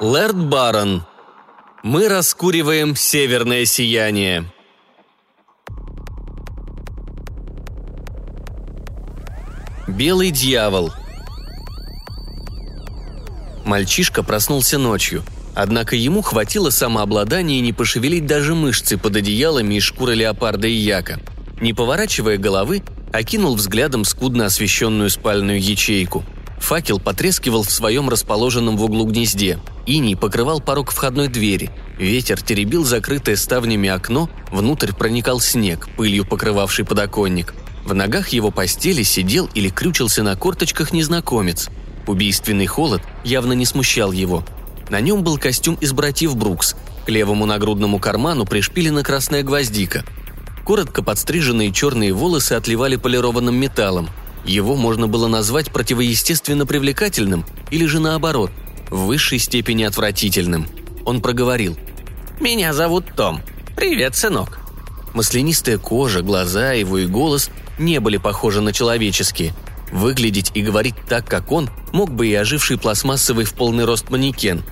Лэрд Барон. Мы раскуриваем северное сияние. Белый дьявол. Мальчишка проснулся ночью. Однако ему хватило самообладания не пошевелить даже мышцы под одеялами из шкуры леопарда и яка. Не поворачивая головы, окинул взглядом скудно освещенную спальную ячейку. Факел потрескивал в своем расположенном в углу гнезде. Иней покрывал порог входной двери. Ветер теребил закрытое ставнями окно, внутрь проникал снег, пылью покрывавший подоконник. В ногах его постели сидел или крючился на корточках незнакомец. Убийственный холод явно не смущал его. На нем был костюм из братьев Брукс. К левому нагрудному карману пришпилена красная гвоздика. Коротко подстриженные черные волосы отливали полированным металлом. Его можно было назвать противоестественно привлекательным или же наоборот, в высшей степени отвратительным. Он проговорил. «Меня зовут Том. Привет, сынок». Маслянистая кожа, глаза его и голос не были похожи на человеческие. Выглядеть и говорить так, как он, мог бы и оживший пластмассовый в полный рост манекен.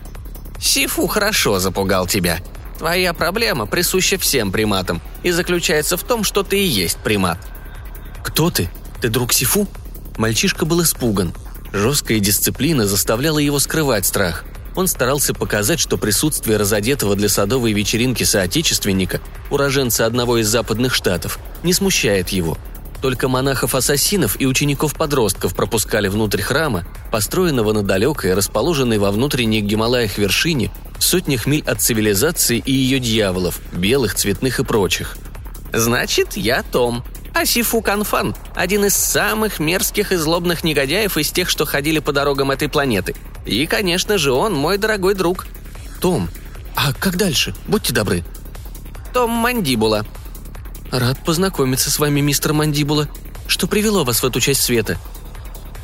«Сифу хорошо запугал тебя. Твоя проблема присуща всем приматам и заключается в том, что ты и есть примат». «Кто ты? Ты друг Сифу?» Мальчишка был испуган. Жесткая дисциплина заставляла его скрывать страх. Он старался показать, что присутствие разодетого для садовой вечеринки соотечественника, уроженца одного из западных штатов, не смущает его – только монахов-ассасинов и учеников-подростков пропускали внутрь храма, построенного на далекой, расположенной во внутренних Гималаях вершине, сотнях миль от цивилизации и ее дьяволов, белых, цветных и прочих. «Значит, я Том», Асифу Канфан – один из самых мерзких и злобных негодяев из тех, что ходили по дорогам этой планеты. И, конечно же, он мой дорогой друг. Том, а как дальше? Будьте добры. Том Мандибула. «Рад познакомиться с вами, мистер Мандибула. Что привело вас в эту часть света?»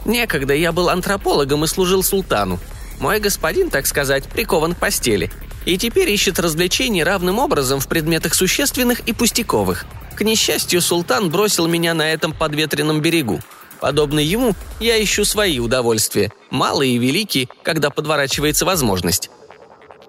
«Некогда я был антропологом и служил султану. Мой господин, так сказать, прикован к постели. И теперь ищет развлечений равным образом в предметах существенных и пустяковых. К несчастью, султан бросил меня на этом подветренном берегу. Подобно ему, я ищу свои удовольствия, малые и великие, когда подворачивается возможность.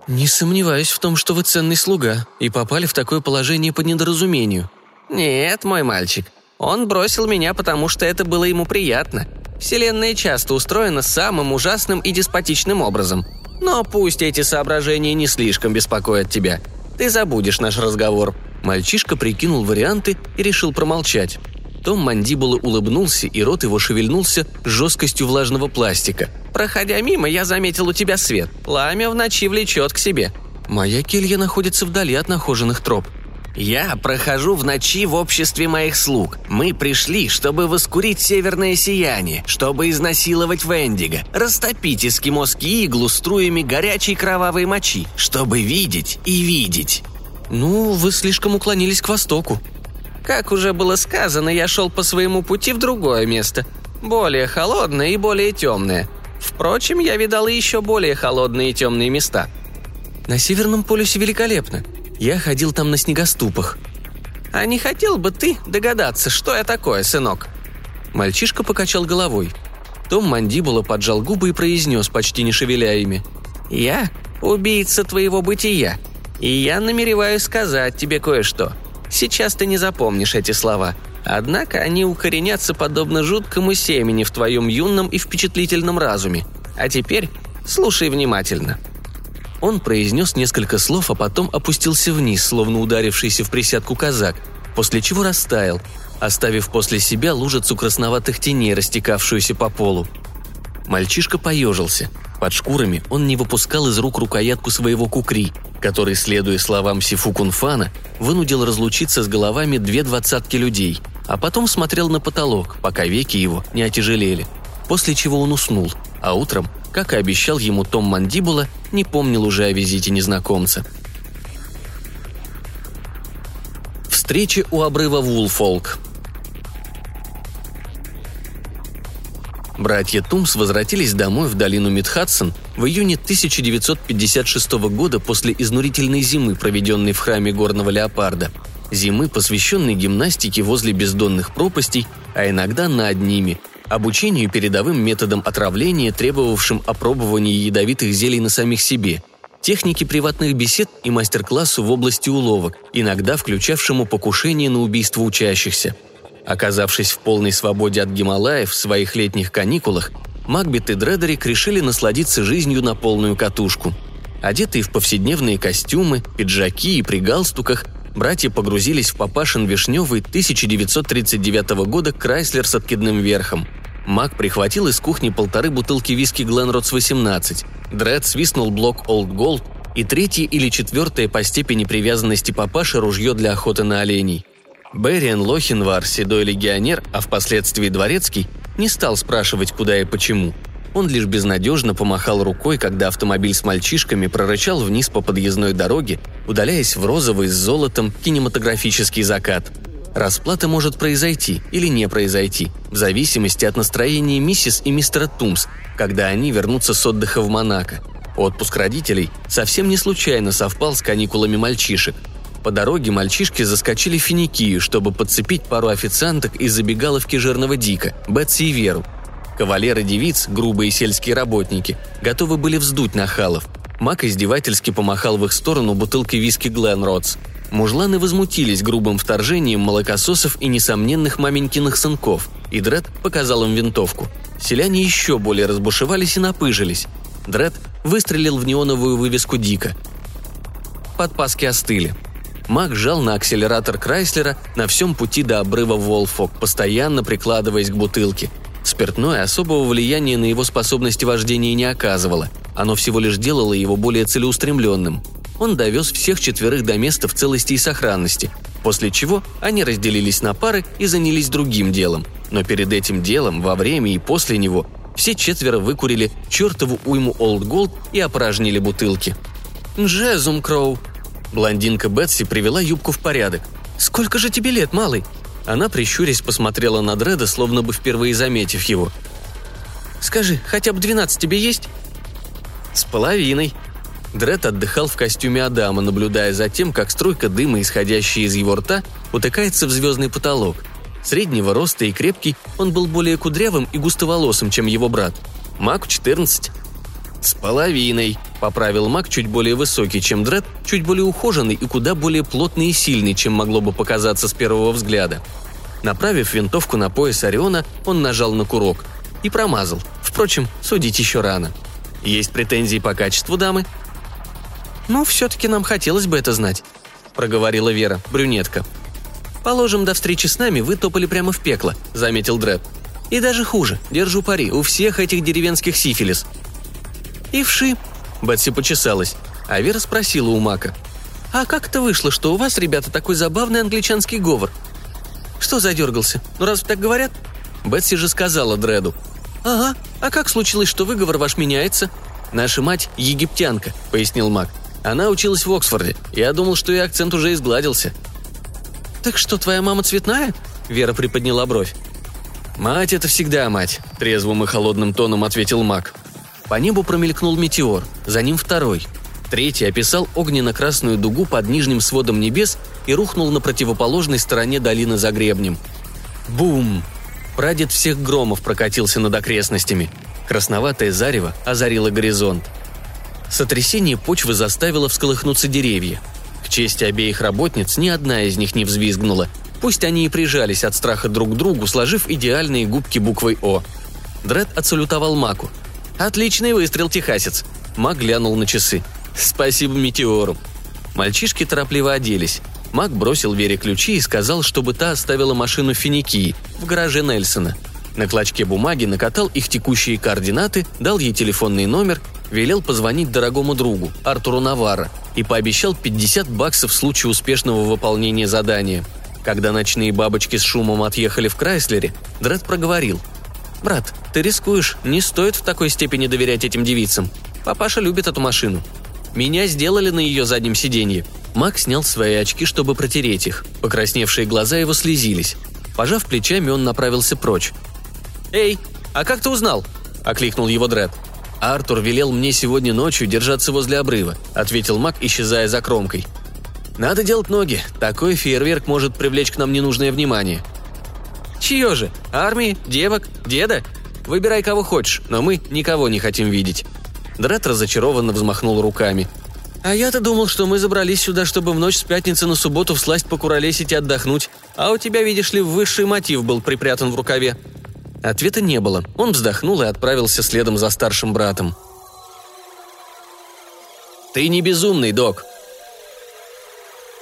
«Не сомневаюсь в том, что вы ценный слуга и попали в такое положение по недоразумению», «Нет, мой мальчик. Он бросил меня, потому что это было ему приятно. Вселенная часто устроена самым ужасным и деспотичным образом. Но пусть эти соображения не слишком беспокоят тебя. Ты забудешь наш разговор». Мальчишка прикинул варианты и решил промолчать. Том Мандибула улыбнулся, и рот его шевельнулся жесткостью влажного пластика. «Проходя мимо, я заметил у тебя свет. Пламя в ночи влечет к себе». «Моя келья находится вдали от нахоженных троп», «Я прохожу в ночи в обществе моих слуг. Мы пришли, чтобы воскурить северное сияние, чтобы изнасиловать Вендиго, растопить эскимосские иглу струями горячей кровавой мочи, чтобы видеть и видеть». «Ну, вы слишком уклонились к востоку». «Как уже было сказано, я шел по своему пути в другое место, более холодное и более темное. Впрочем, я видал и еще более холодные и темные места». «На Северном полюсе великолепно», я ходил там на снегоступах». «А не хотел бы ты догадаться, что я такое, сынок?» Мальчишка покачал головой. Том Мандибула поджал губы и произнес, почти не шевеля ими. «Я убийца твоего бытия, и я намереваюсь сказать тебе кое-что. Сейчас ты не запомнишь эти слова, однако они укоренятся подобно жуткому семени в твоем юном и впечатлительном разуме. А теперь слушай внимательно». Он произнес несколько слов, а потом опустился вниз, словно ударившийся в присядку казак, после чего растаял, оставив после себя лужицу красноватых теней, растекавшуюся по полу. Мальчишка поежился. Под шкурами он не выпускал из рук рукоятку своего кукри, который, следуя словам Сифу Кунфана, вынудил разлучиться с головами две двадцатки людей, а потом смотрел на потолок, пока веки его не отяжелели. После чего он уснул, а утром как и обещал ему Том Мандибула, не помнил уже о визите незнакомца. Встреча у обрыва Вулфолк. Братья Тумс возвратились домой в долину Мидхадсон в июне 1956 года после изнурительной зимы, проведенной в храме горного леопарда. Зимы, посвященной гимнастике возле бездонных пропастей, а иногда над ними, обучению передовым методам отравления, требовавшим опробования ядовитых зелий на самих себе, технике приватных бесед и мастер-классу в области уловок, иногда включавшему покушение на убийство учащихся. Оказавшись в полной свободе от Гималаев в своих летних каникулах, Макбет и Дредерик решили насладиться жизнью на полную катушку. Одетые в повседневные костюмы, пиджаки и при галстуках, братья погрузились в папашин вишневый 1939 года Крайслер с откидным верхом. Мак прихватил из кухни полторы бутылки виски Гленротс 18. Дред свистнул блок Old Gold и третье или четвертое по степени привязанности папаши ружье для охоты на оленей. Берриан Лохинвар, седой легионер, а впоследствии дворецкий, не стал спрашивать, куда и почему. Он лишь безнадежно помахал рукой, когда автомобиль с мальчишками прорычал вниз по подъездной дороге, удаляясь в розовый с золотом кинематографический закат. Расплата может произойти или не произойти, в зависимости от настроения миссис и мистера Тумс, когда они вернутся с отдыха в Монако. Отпуск родителей совсем не случайно совпал с каникулами мальчишек. По дороге мальчишки заскочили в Финикию, чтобы подцепить пару официанток из забегаловки жирного Дика, Бетси и Веру, Кавалеры девиц, грубые сельские работники, готовы были вздуть нахалов. Мак издевательски помахал в их сторону бутылкой виски Гленротс. Мужланы возмутились грубым вторжением молокососов и несомненных маменькиных сынков, и Дред показал им винтовку. Селяне еще более разбушевались и напыжились. Дред выстрелил в неоновую вывеску Дика. Подпаски остыли. Мак жал на акселератор Крайслера на всем пути до обрыва Волфок, постоянно прикладываясь к бутылке – Спиртное особого влияния на его способности вождения не оказывало. Оно всего лишь делало его более целеустремленным. Он довез всех четверых до места в целости и сохранности, после чего они разделились на пары и занялись другим делом. Но перед этим делом, во время и после него, все четверо выкурили чертову уйму Олд Голд и опорожнили бутылки. «Джезум Кроу!» Блондинка Бетси привела юбку в порядок. «Сколько же тебе лет, малый?» Она, прищурясь, посмотрела на Дреда, словно бы впервые заметив его. «Скажи, хотя бы двенадцать тебе есть?» «С половиной». Дред отдыхал в костюме Адама, наблюдая за тем, как струйка дыма, исходящая из его рта, утыкается в звездный потолок. Среднего роста и крепкий, он был более кудрявым и густоволосым, чем его брат. Маку 14. «С половиной», — поправил Мак, чуть более высокий, чем Дред, чуть более ухоженный и куда более плотный и сильный, чем могло бы показаться с первого взгляда. Направив винтовку на пояс Ориона, он нажал на курок. И промазал. Впрочем, судить еще рано. Есть претензии по качеству дамы? «Ну, все-таки нам хотелось бы это знать», — проговорила Вера, брюнетка. «Положим, до встречи с нами вы топали прямо в пекло», — заметил Дред. «И даже хуже, держу пари, у всех этих деревенских сифилис. «И вши». Бетси почесалась, а Вера спросила у Мака. «А как это вышло, что у вас, ребята, такой забавный англичанский говор?» «Что задергался? Ну разве так говорят?» Бетси же сказала Дреду. «Ага, а как случилось, что выговор ваш меняется?» «Наша мать – египтянка», – пояснил Мак. «Она училась в Оксфорде. Я думал, что и акцент уже изгладился». «Так что, твоя мама цветная?» – Вера приподняла бровь. «Мать – это всегда мать», – трезвым и холодным тоном ответил Мак. По небу промелькнул метеор, за ним второй. Третий описал огненно-красную дугу под нижним сводом небес и рухнул на противоположной стороне долины за гребнем. Бум! Прадед всех громов прокатился над окрестностями. Красноватое зарево озарило горизонт. Сотрясение почвы заставило всколыхнуться деревья. К чести обеих работниц ни одна из них не взвизгнула. Пусть они и прижались от страха друг к другу, сложив идеальные губки буквой «О». Дред отсалютовал Маку – «Отличный выстрел, техасец!» Мак глянул на часы. «Спасибо метеору!» Мальчишки торопливо оделись. Мак бросил Вере ключи и сказал, чтобы та оставила машину Финикии, в гараже Нельсона. На клочке бумаги накатал их текущие координаты, дал ей телефонный номер, велел позвонить дорогому другу, Артуру Навара, и пообещал 50 баксов в случае успешного выполнения задания. Когда ночные бабочки с шумом отъехали в Крайслере, Дред проговорил – «Брат, ты рискуешь, не стоит в такой степени доверять этим девицам. Папаша любит эту машину. Меня сделали на ее заднем сиденье». Мак снял свои очки, чтобы протереть их. Покрасневшие глаза его слезились. Пожав плечами, он направился прочь. «Эй, а как ты узнал?» – окликнул его Дред. «Артур велел мне сегодня ночью держаться возле обрыва», – ответил Мак, исчезая за кромкой. «Надо делать ноги. Такой фейерверк может привлечь к нам ненужное внимание». Чье же? Армии? Девок? Деда? Выбирай кого хочешь, но мы никого не хотим видеть». Дред разочарованно взмахнул руками. «А я-то думал, что мы забрались сюда, чтобы в ночь с пятницы на субботу всласть покуролесить и отдохнуть. А у тебя, видишь ли, высший мотив был припрятан в рукаве». Ответа не было. Он вздохнул и отправился следом за старшим братом. «Ты не безумный, док»,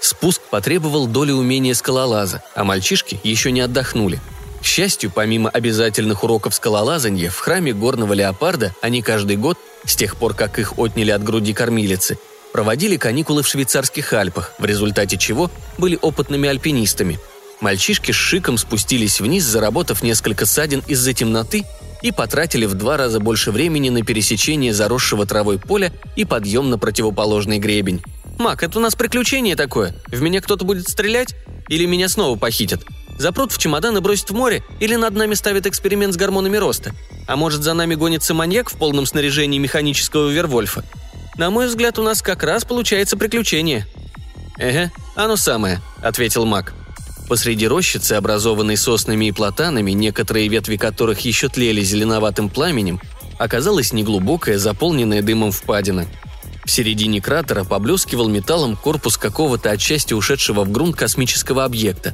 Спуск потребовал доли умения скалолаза, а мальчишки еще не отдохнули. К счастью, помимо обязательных уроков скалолазания, в храме горного леопарда они каждый год, с тех пор, как их отняли от груди кормилицы, проводили каникулы в швейцарских Альпах, в результате чего были опытными альпинистами. Мальчишки с шиком спустились вниз, заработав несколько ссадин из-за темноты и потратили в два раза больше времени на пересечение заросшего травой поля и подъем на противоположный гребень. «Мак, это у нас приключение такое. В меня кто-то будет стрелять? Или меня снова похитят? Запрут в чемодан и бросят в море? Или над нами ставят эксперимент с гормонами роста? А может, за нами гонится маньяк в полном снаряжении механического Вервольфа? На мой взгляд, у нас как раз получается приключение». «Эге, оно самое», — ответил Мак. Посреди рощицы, образованной соснами и платанами, некоторые ветви которых еще тлели зеленоватым пламенем, оказалась неглубокая, заполненная дымом впадина — в середине кратера поблескивал металлом корпус какого-то отчасти ушедшего в грунт космического объекта.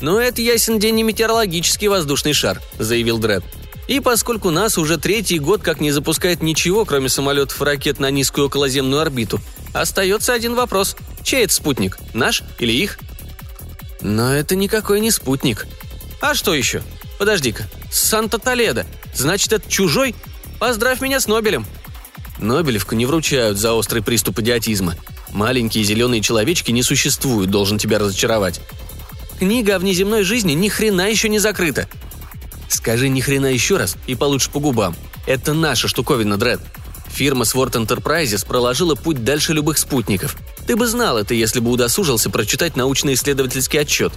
«Ну, это ясен день не метеорологический воздушный шар», — заявил Дред. «И поскольку нас уже третий год как не запускает ничего, кроме самолетов и ракет на низкую околоземную орбиту, остается один вопрос. Чей это спутник? Наш или их?» «Но это никакой не спутник». «А что еще? Подожди-ка. Санта-Толедо. Значит, это чужой? Поздравь меня с Нобелем!» Нобелевку не вручают за острый приступ идиотизма. Маленькие зеленые человечки не существуют, должен тебя разочаровать. Книга о внеземной жизни ни хрена еще не закрыта. Скажи ни хрена еще раз и получше по губам. Это наша штуковина, Дред. Фирма Sword Enterprises проложила путь дальше любых спутников. Ты бы знал это, если бы удосужился прочитать научно-исследовательский отчет.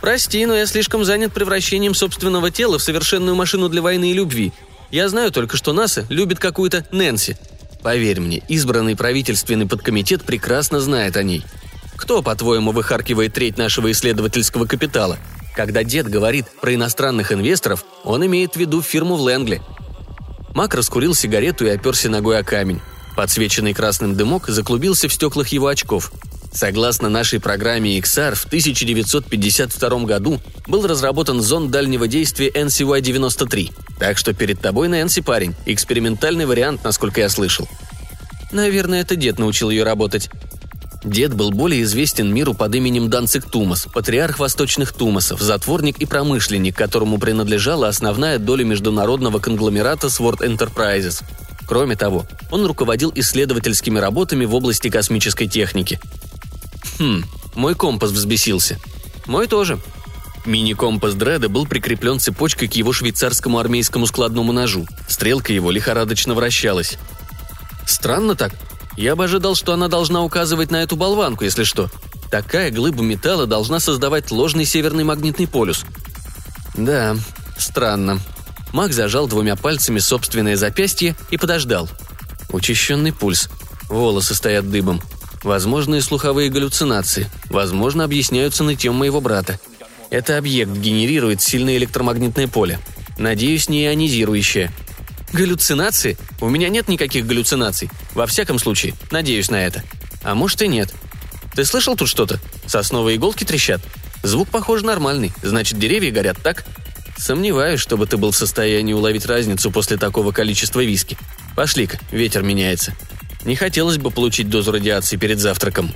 Прости, но я слишком занят превращением собственного тела в совершенную машину для войны и любви, я знаю только, что НАСА любит какую-то Нэнси. Поверь мне, избранный правительственный подкомитет прекрасно знает о ней. Кто, по-твоему, выхаркивает треть нашего исследовательского капитала? Когда дед говорит про иностранных инвесторов, он имеет в виду фирму в Лэнгли. Мак раскурил сигарету и оперся ногой о камень. Подсвеченный красным дымок заклубился в стеклах его очков. Согласно нашей программе XR, в 1952 году был разработан зонд дальнего действия NCY-93. Так что перед тобой, Нэнси, парень, экспериментальный вариант, насколько я слышал. Наверное, это дед научил ее работать. Дед был более известен миру под именем Данцик Тумас, патриарх восточных Тумасов, затворник и промышленник, которому принадлежала основная доля международного конгломерата Sword Enterprises. Кроме того, он руководил исследовательскими работами в области космической техники. Хм, мой компас взбесился. Мой тоже. Мини-компас Дреда был прикреплен цепочкой к его швейцарскому армейскому складному ножу. Стрелка его лихорадочно вращалась. Странно так. Я бы ожидал, что она должна указывать на эту болванку, если что. Такая глыба металла должна создавать ложный северный магнитный полюс. Да, странно. Маг зажал двумя пальцами собственное запястье и подождал. Учащенный пульс. Волосы стоят дыбом. Возможные слуховые галлюцинации. Возможно, объясняются нытьем моего брата. Это объект генерирует сильное электромагнитное поле. Надеюсь, не ионизирующее. Галлюцинации? У меня нет никаких галлюцинаций. Во всяком случае, надеюсь на это. А может и нет. Ты слышал тут что-то? Сосновые иголки трещат? Звук, похоже, нормальный. Значит, деревья горят, так? Сомневаюсь, чтобы ты был в состоянии уловить разницу после такого количества виски. Пошли-ка, ветер меняется. Не хотелось бы получить дозу радиации перед завтраком.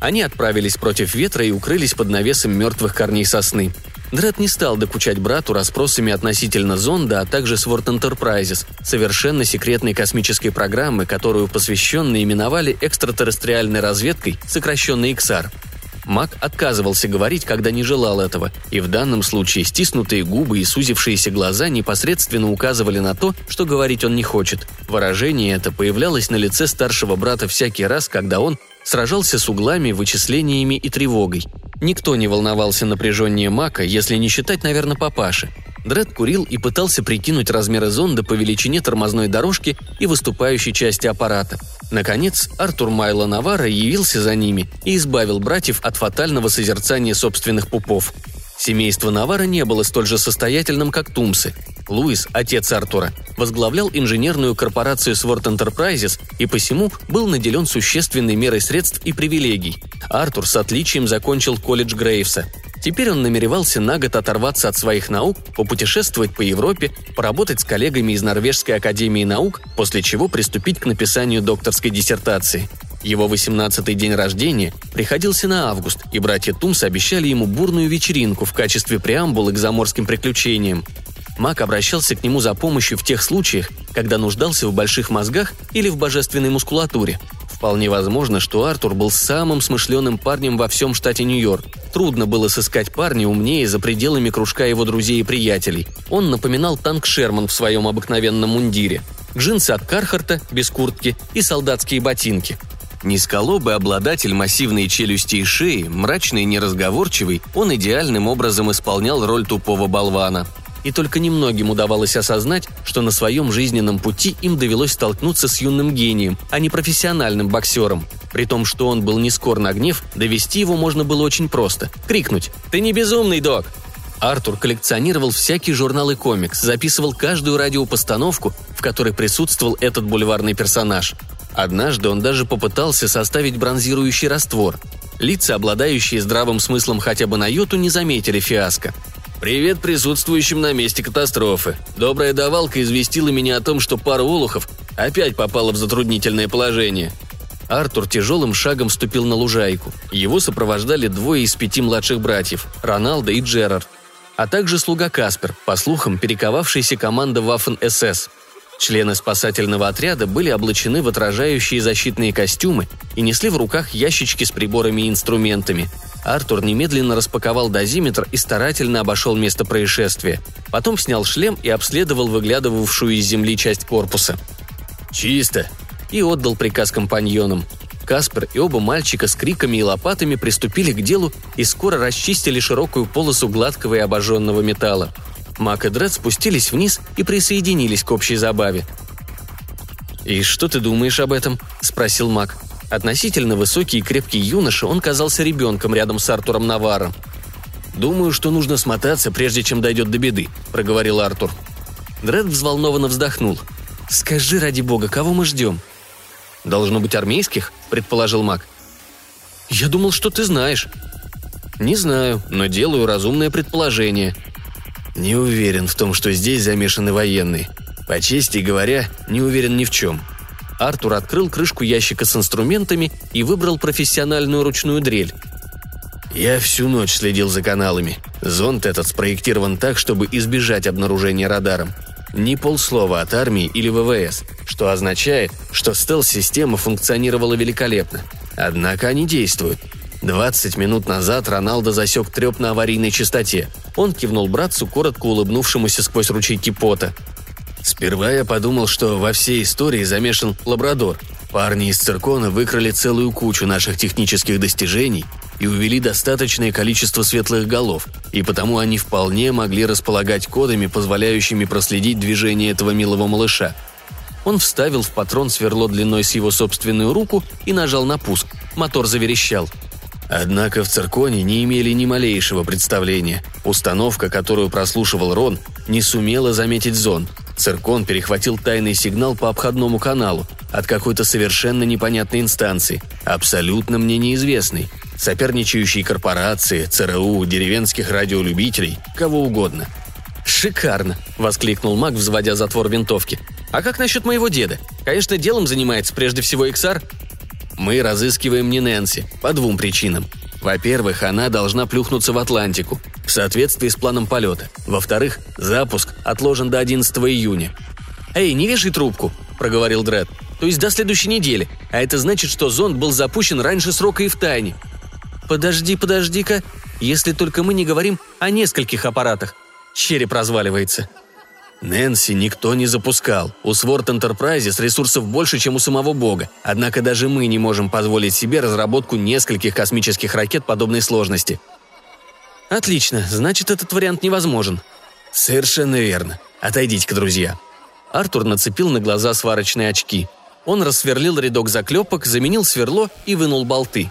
Они отправились против ветра и укрылись под навесом мертвых корней сосны. Дред не стал докучать брату расспросами относительно зонда, а также Sword Enterprises, совершенно секретной космической программы, которую посвященные именовали экстратеррестриальной разведкой, сокращенной XR – Мак отказывался говорить, когда не желал этого, и в данном случае стиснутые губы и сузившиеся глаза непосредственно указывали на то, что говорить он не хочет. Выражение это появлялось на лице старшего брата всякий раз, когда он сражался с углами, вычислениями и тревогой. Никто не волновался напряжение Мака, если не считать, наверное, папаши. Дред курил и пытался прикинуть размеры зонда по величине тормозной дорожки и выступающей части аппарата. Наконец, Артур Майло Навара явился за ними и избавил братьев от фатального созерцания собственных пупов. Семейство Навара не было столь же состоятельным, как Тумсы. Луис, отец Артура, возглавлял инженерную корпорацию Sword Enterprises и посему был наделен существенной мерой средств и привилегий. Артур с отличием закончил колледж Грейвса. Теперь он намеревался на год оторваться от своих наук, попутешествовать по Европе, поработать с коллегами из Норвежской академии наук, после чего приступить к написанию докторской диссертации – его 18-й день рождения приходился на август, и братья Тумс обещали ему бурную вечеринку в качестве преамбулы к заморским приключениям. Мак обращался к нему за помощью в тех случаях, когда нуждался в больших мозгах или в божественной мускулатуре. Вполне возможно, что Артур был самым смышленым парнем во всем штате Нью-Йорк. Трудно было сыскать парня умнее за пределами кружка его друзей и приятелей. Он напоминал танк Шерман в своем обыкновенном мундире. Джинсы от Кархарта, без куртки и солдатские ботинки – Низколобый обладатель массивной челюсти и шеи, мрачный и неразговорчивый, он идеальным образом исполнял роль тупого болвана. И только немногим удавалось осознать, что на своем жизненном пути им довелось столкнуться с юным гением, а не профессиональным боксером. При том, что он был не скор на гнев, довести его можно было очень просто. Крикнуть «Ты не безумный, док!» Артур коллекционировал всякие журналы комикс, записывал каждую радиопостановку, в которой присутствовал этот бульварный персонаж. Однажды он даже попытался составить бронзирующий раствор. Лица, обладающие здравым смыслом хотя бы на йоту, не заметили фиаско. «Привет присутствующим на месте катастрофы. Добрая давалка известила меня о том, что пара олухов опять попала в затруднительное положение», Артур тяжелым шагом вступил на лужайку. Его сопровождали двое из пяти младших братьев – Роналдо и Джерард, а также слуга Каспер, по слухам, перековавшийся команда Waffen-СС. Члены спасательного отряда были облачены в отражающие защитные костюмы и несли в руках ящички с приборами и инструментами. Артур немедленно распаковал дозиметр и старательно обошел место происшествия. Потом снял шлем и обследовал выглядывавшую из земли часть корпуса. «Чисто!» и отдал приказ компаньонам. Каспер и оба мальчика с криками и лопатами приступили к делу и скоро расчистили широкую полосу гладкого и обожженного металла. Мак и Дред спустились вниз и присоединились к общей забаве. «И что ты думаешь об этом?» – спросил Мак. Относительно высокий и крепкий юноша, он казался ребенком рядом с Артуром Наваром. «Думаю, что нужно смотаться, прежде чем дойдет до беды», – проговорил Артур. Дред взволнованно вздохнул. «Скажи, ради бога, кого мы ждем?» «Должно быть армейских», – предположил Мак. «Я думал, что ты знаешь». «Не знаю, но делаю разумное предположение», не уверен в том, что здесь замешаны военные. По чести говоря, не уверен ни в чем. Артур открыл крышку ящика с инструментами и выбрал профессиональную ручную дрель. Я всю ночь следил за каналами. Зонд этот спроектирован так, чтобы избежать обнаружения радаром. Ни полслова от армии или ВВС, что означает, что стелс-система функционировала великолепно. Однако они действуют. 20 минут назад Роналдо засек треп на аварийной частоте. Он кивнул братцу, коротко улыбнувшемуся сквозь ручейки пота. Сперва я подумал, что во всей истории замешан лабрадор. Парни из циркона выкрали целую кучу наших технических достижений и увели достаточное количество светлых голов, и потому они вполне могли располагать кодами, позволяющими проследить движение этого милого малыша. Он вставил в патрон сверло длиной с его собственную руку и нажал на пуск. Мотор заверещал – Однако в цирконе не имели ни малейшего представления. Установка, которую прослушивал Рон, не сумела заметить зон. Циркон перехватил тайный сигнал по обходному каналу от какой-то совершенно непонятной инстанции, абсолютно мне неизвестной. Соперничающие корпорации, ЦРУ, деревенских радиолюбителей, кого угодно. «Шикарно!» – воскликнул Мак, взводя затвор винтовки. «А как насчет моего деда? Конечно, делом занимается прежде всего XR, мы разыскиваем не Нэнси по двум причинам. Во-первых, она должна плюхнуться в Атлантику в соответствии с планом полета. Во-вторых, запуск отложен до 11 июня. «Эй, не вешай трубку», – проговорил Дред. «То есть до следующей недели. А это значит, что зонд был запущен раньше срока и в тайне». «Подожди, подожди-ка. Если только мы не говорим о нескольких аппаратах. Череп разваливается», Нэнси никто не запускал. У Sword Enterprises ресурсов больше, чем у самого Бога. Однако даже мы не можем позволить себе разработку нескольких космических ракет подобной сложности. Отлично, значит, этот вариант невозможен. Совершенно верно. Отойдите-ка, друзья. Артур нацепил на глаза сварочные очки. Он рассверлил рядок заклепок, заменил сверло и вынул болты.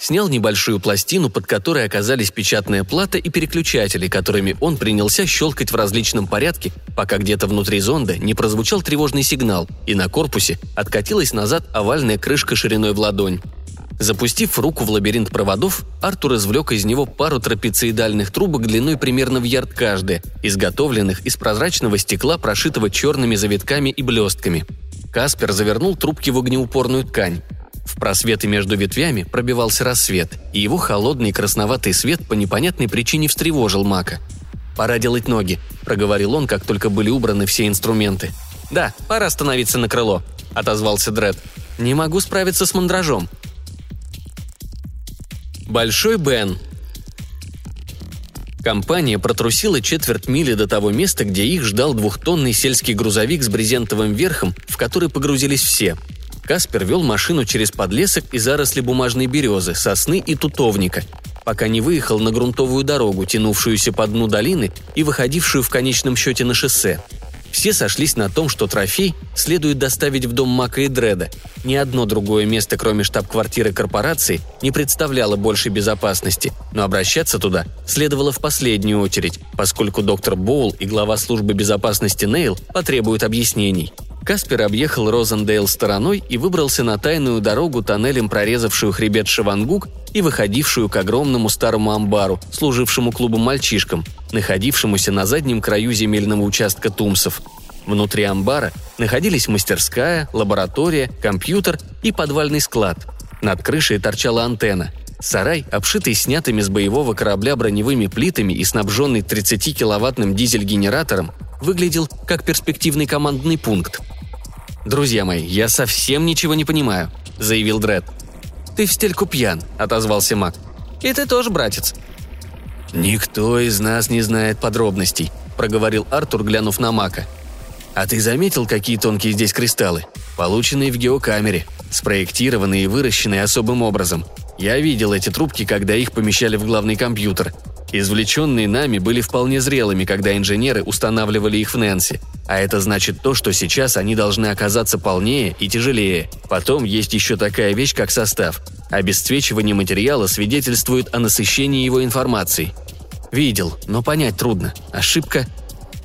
Снял небольшую пластину, под которой оказались печатная плата и переключатели, которыми он принялся щелкать в различном порядке, пока где-то внутри зонда не прозвучал тревожный сигнал, и на корпусе откатилась назад овальная крышка шириной в ладонь. Запустив руку в лабиринт проводов, Артур извлек из него пару трапециидальных трубок длиной примерно в ярд каждая, изготовленных из прозрачного стекла, прошитого черными завитками и блестками. Каспер завернул трубки в огнеупорную ткань. В просветы между ветвями пробивался рассвет, и его холодный красноватый свет по непонятной причине встревожил Мака. «Пора делать ноги», — проговорил он, как только были убраны все инструменты. «Да, пора становиться на крыло», — отозвался Дред. «Не могу справиться с мандражом». Большой Бен Компания протрусила четверть мили до того места, где их ждал двухтонный сельский грузовик с брезентовым верхом, в который погрузились все — Каспер вел машину через подлесок и заросли бумажной березы, сосны и тутовника, пока не выехал на грунтовую дорогу, тянувшуюся по дну долины и выходившую в конечном счете на шоссе. Все сошлись на том, что трофей следует доставить в дом Мака и Дреда. Ни одно другое место, кроме штаб-квартиры корпорации, не представляло большей безопасности, но обращаться туда следовало в последнюю очередь, поскольку доктор Боул и глава службы безопасности Нейл потребуют объяснений – Каспер объехал Розендейл стороной и выбрался на тайную дорогу, тоннелем прорезавшую хребет Шавангук и выходившую к огромному старому амбару, служившему клубом мальчишкам, находившемуся на заднем краю земельного участка Тумсов. Внутри амбара находились мастерская, лаборатория, компьютер и подвальный склад. Над крышей торчала антенна. Сарай, обшитый снятыми с боевого корабля броневыми плитами и снабженный 30-киловаттным дизель-генератором, выглядел как перспективный командный пункт. «Друзья мои, я совсем ничего не понимаю», — заявил Дред. «Ты в стельку пьян», — отозвался Мак. «И ты тоже, братец». «Никто из нас не знает подробностей», — проговорил Артур, глянув на Мака. «А ты заметил, какие тонкие здесь кристаллы? Полученные в геокамере, спроектированные и выращенные особым образом. Я видел эти трубки, когда их помещали в главный компьютер. Извлеченные нами были вполне зрелыми, когда инженеры устанавливали их в Нэнси. А это значит то, что сейчас они должны оказаться полнее и тяжелее. Потом есть еще такая вещь, как состав. Обесцвечивание материала свидетельствует о насыщении его информацией. Видел, но понять трудно. Ошибка?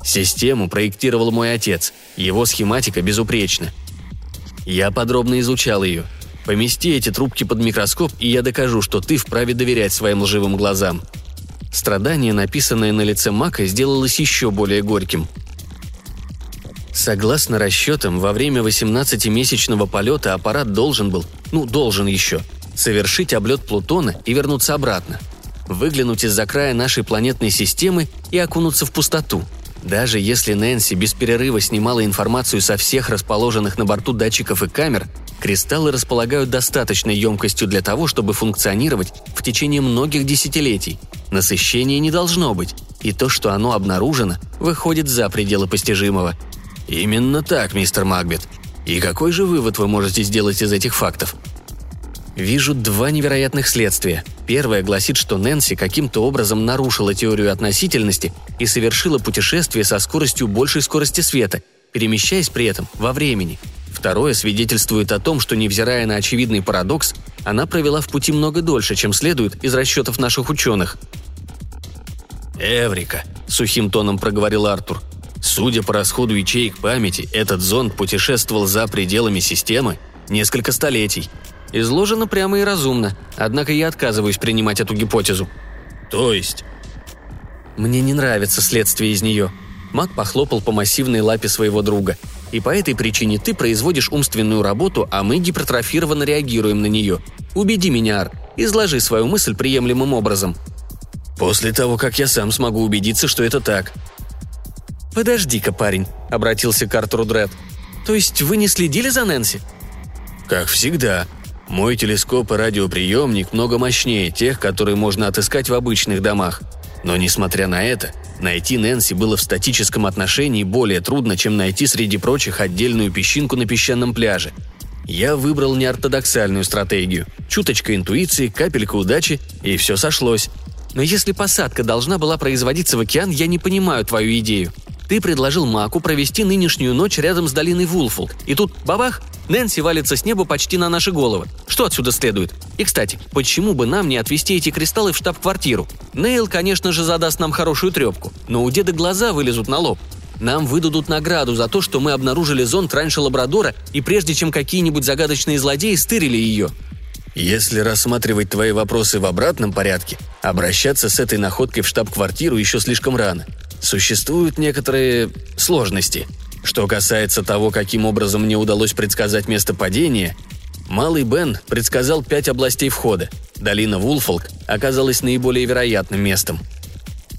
Систему проектировал мой отец. Его схематика безупречна. Я подробно изучал ее. Помести эти трубки под микроскоп, и я докажу, что ты вправе доверять своим лживым глазам. Страдание, написанное на лице Мака, сделалось еще более горьким. Согласно расчетам, во время 18-месячного полета аппарат должен был, ну, должен еще, совершить облет Плутона и вернуться обратно. Выглянуть из-за края нашей планетной системы и окунуться в пустоту. Даже если Нэнси без перерыва снимала информацию со всех расположенных на борту датчиков и камер, кристаллы располагают достаточной емкостью для того, чтобы функционировать в течение многих десятилетий – Насыщения не должно быть, и то, что оно обнаружено, выходит за пределы постижимого. Именно так, мистер Макбет. И какой же вывод вы можете сделать из этих фактов? Вижу два невероятных следствия. Первое гласит, что Нэнси каким-то образом нарушила теорию относительности и совершила путешествие со скоростью большей скорости света, перемещаясь при этом во времени. Второе свидетельствует о том, что, невзирая на очевидный парадокс, она провела в пути много дольше, чем следует из расчетов наших ученых. «Эврика», — сухим тоном проговорил Артур. «Судя по расходу ячеек памяти, этот зонд путешествовал за пределами системы несколько столетий». Изложено прямо и разумно, однако я отказываюсь принимать эту гипотезу. «То есть?» «Мне не нравится следствие из нее», Мак похлопал по массивной лапе своего друга. И по этой причине ты производишь умственную работу, а мы гипертрофированно реагируем на нее. Убеди меня, Ар. Изложи свою мысль приемлемым образом. После того, как я сам смогу убедиться, что это так. «Подожди-ка, парень», — обратился к Артуру Дред. «То есть вы не следили за Нэнси?» «Как всегда. Мой телескоп и радиоприемник много мощнее тех, которые можно отыскать в обычных домах. Но несмотря на это, Найти Нэнси было в статическом отношении более трудно, чем найти среди прочих отдельную песчинку на песчаном пляже. Я выбрал неортодоксальную стратегию. Чуточка интуиции, капелька удачи, и все сошлось. Но если посадка должна была производиться в океан, я не понимаю твою идею. Ты предложил Маку провести нынешнюю ночь рядом с долиной Вулфолк, и тут бабах, Нэнси валится с неба почти на наши головы. Что отсюда следует? И, кстати, почему бы нам не отвезти эти кристаллы в штаб-квартиру? Нейл, конечно же, задаст нам хорошую трепку, но у деда глаза вылезут на лоб. Нам выдадут награду за то, что мы обнаружили зонт раньше Лабрадора, и прежде чем какие-нибудь загадочные злодеи стырили ее. Если рассматривать твои вопросы в обратном порядке, обращаться с этой находкой в штаб-квартиру еще слишком рано. Существуют некоторые сложности. Что касается того, каким образом мне удалось предсказать место падения, Малый Бен предсказал пять областей входа. Долина Вулфолк оказалась наиболее вероятным местом.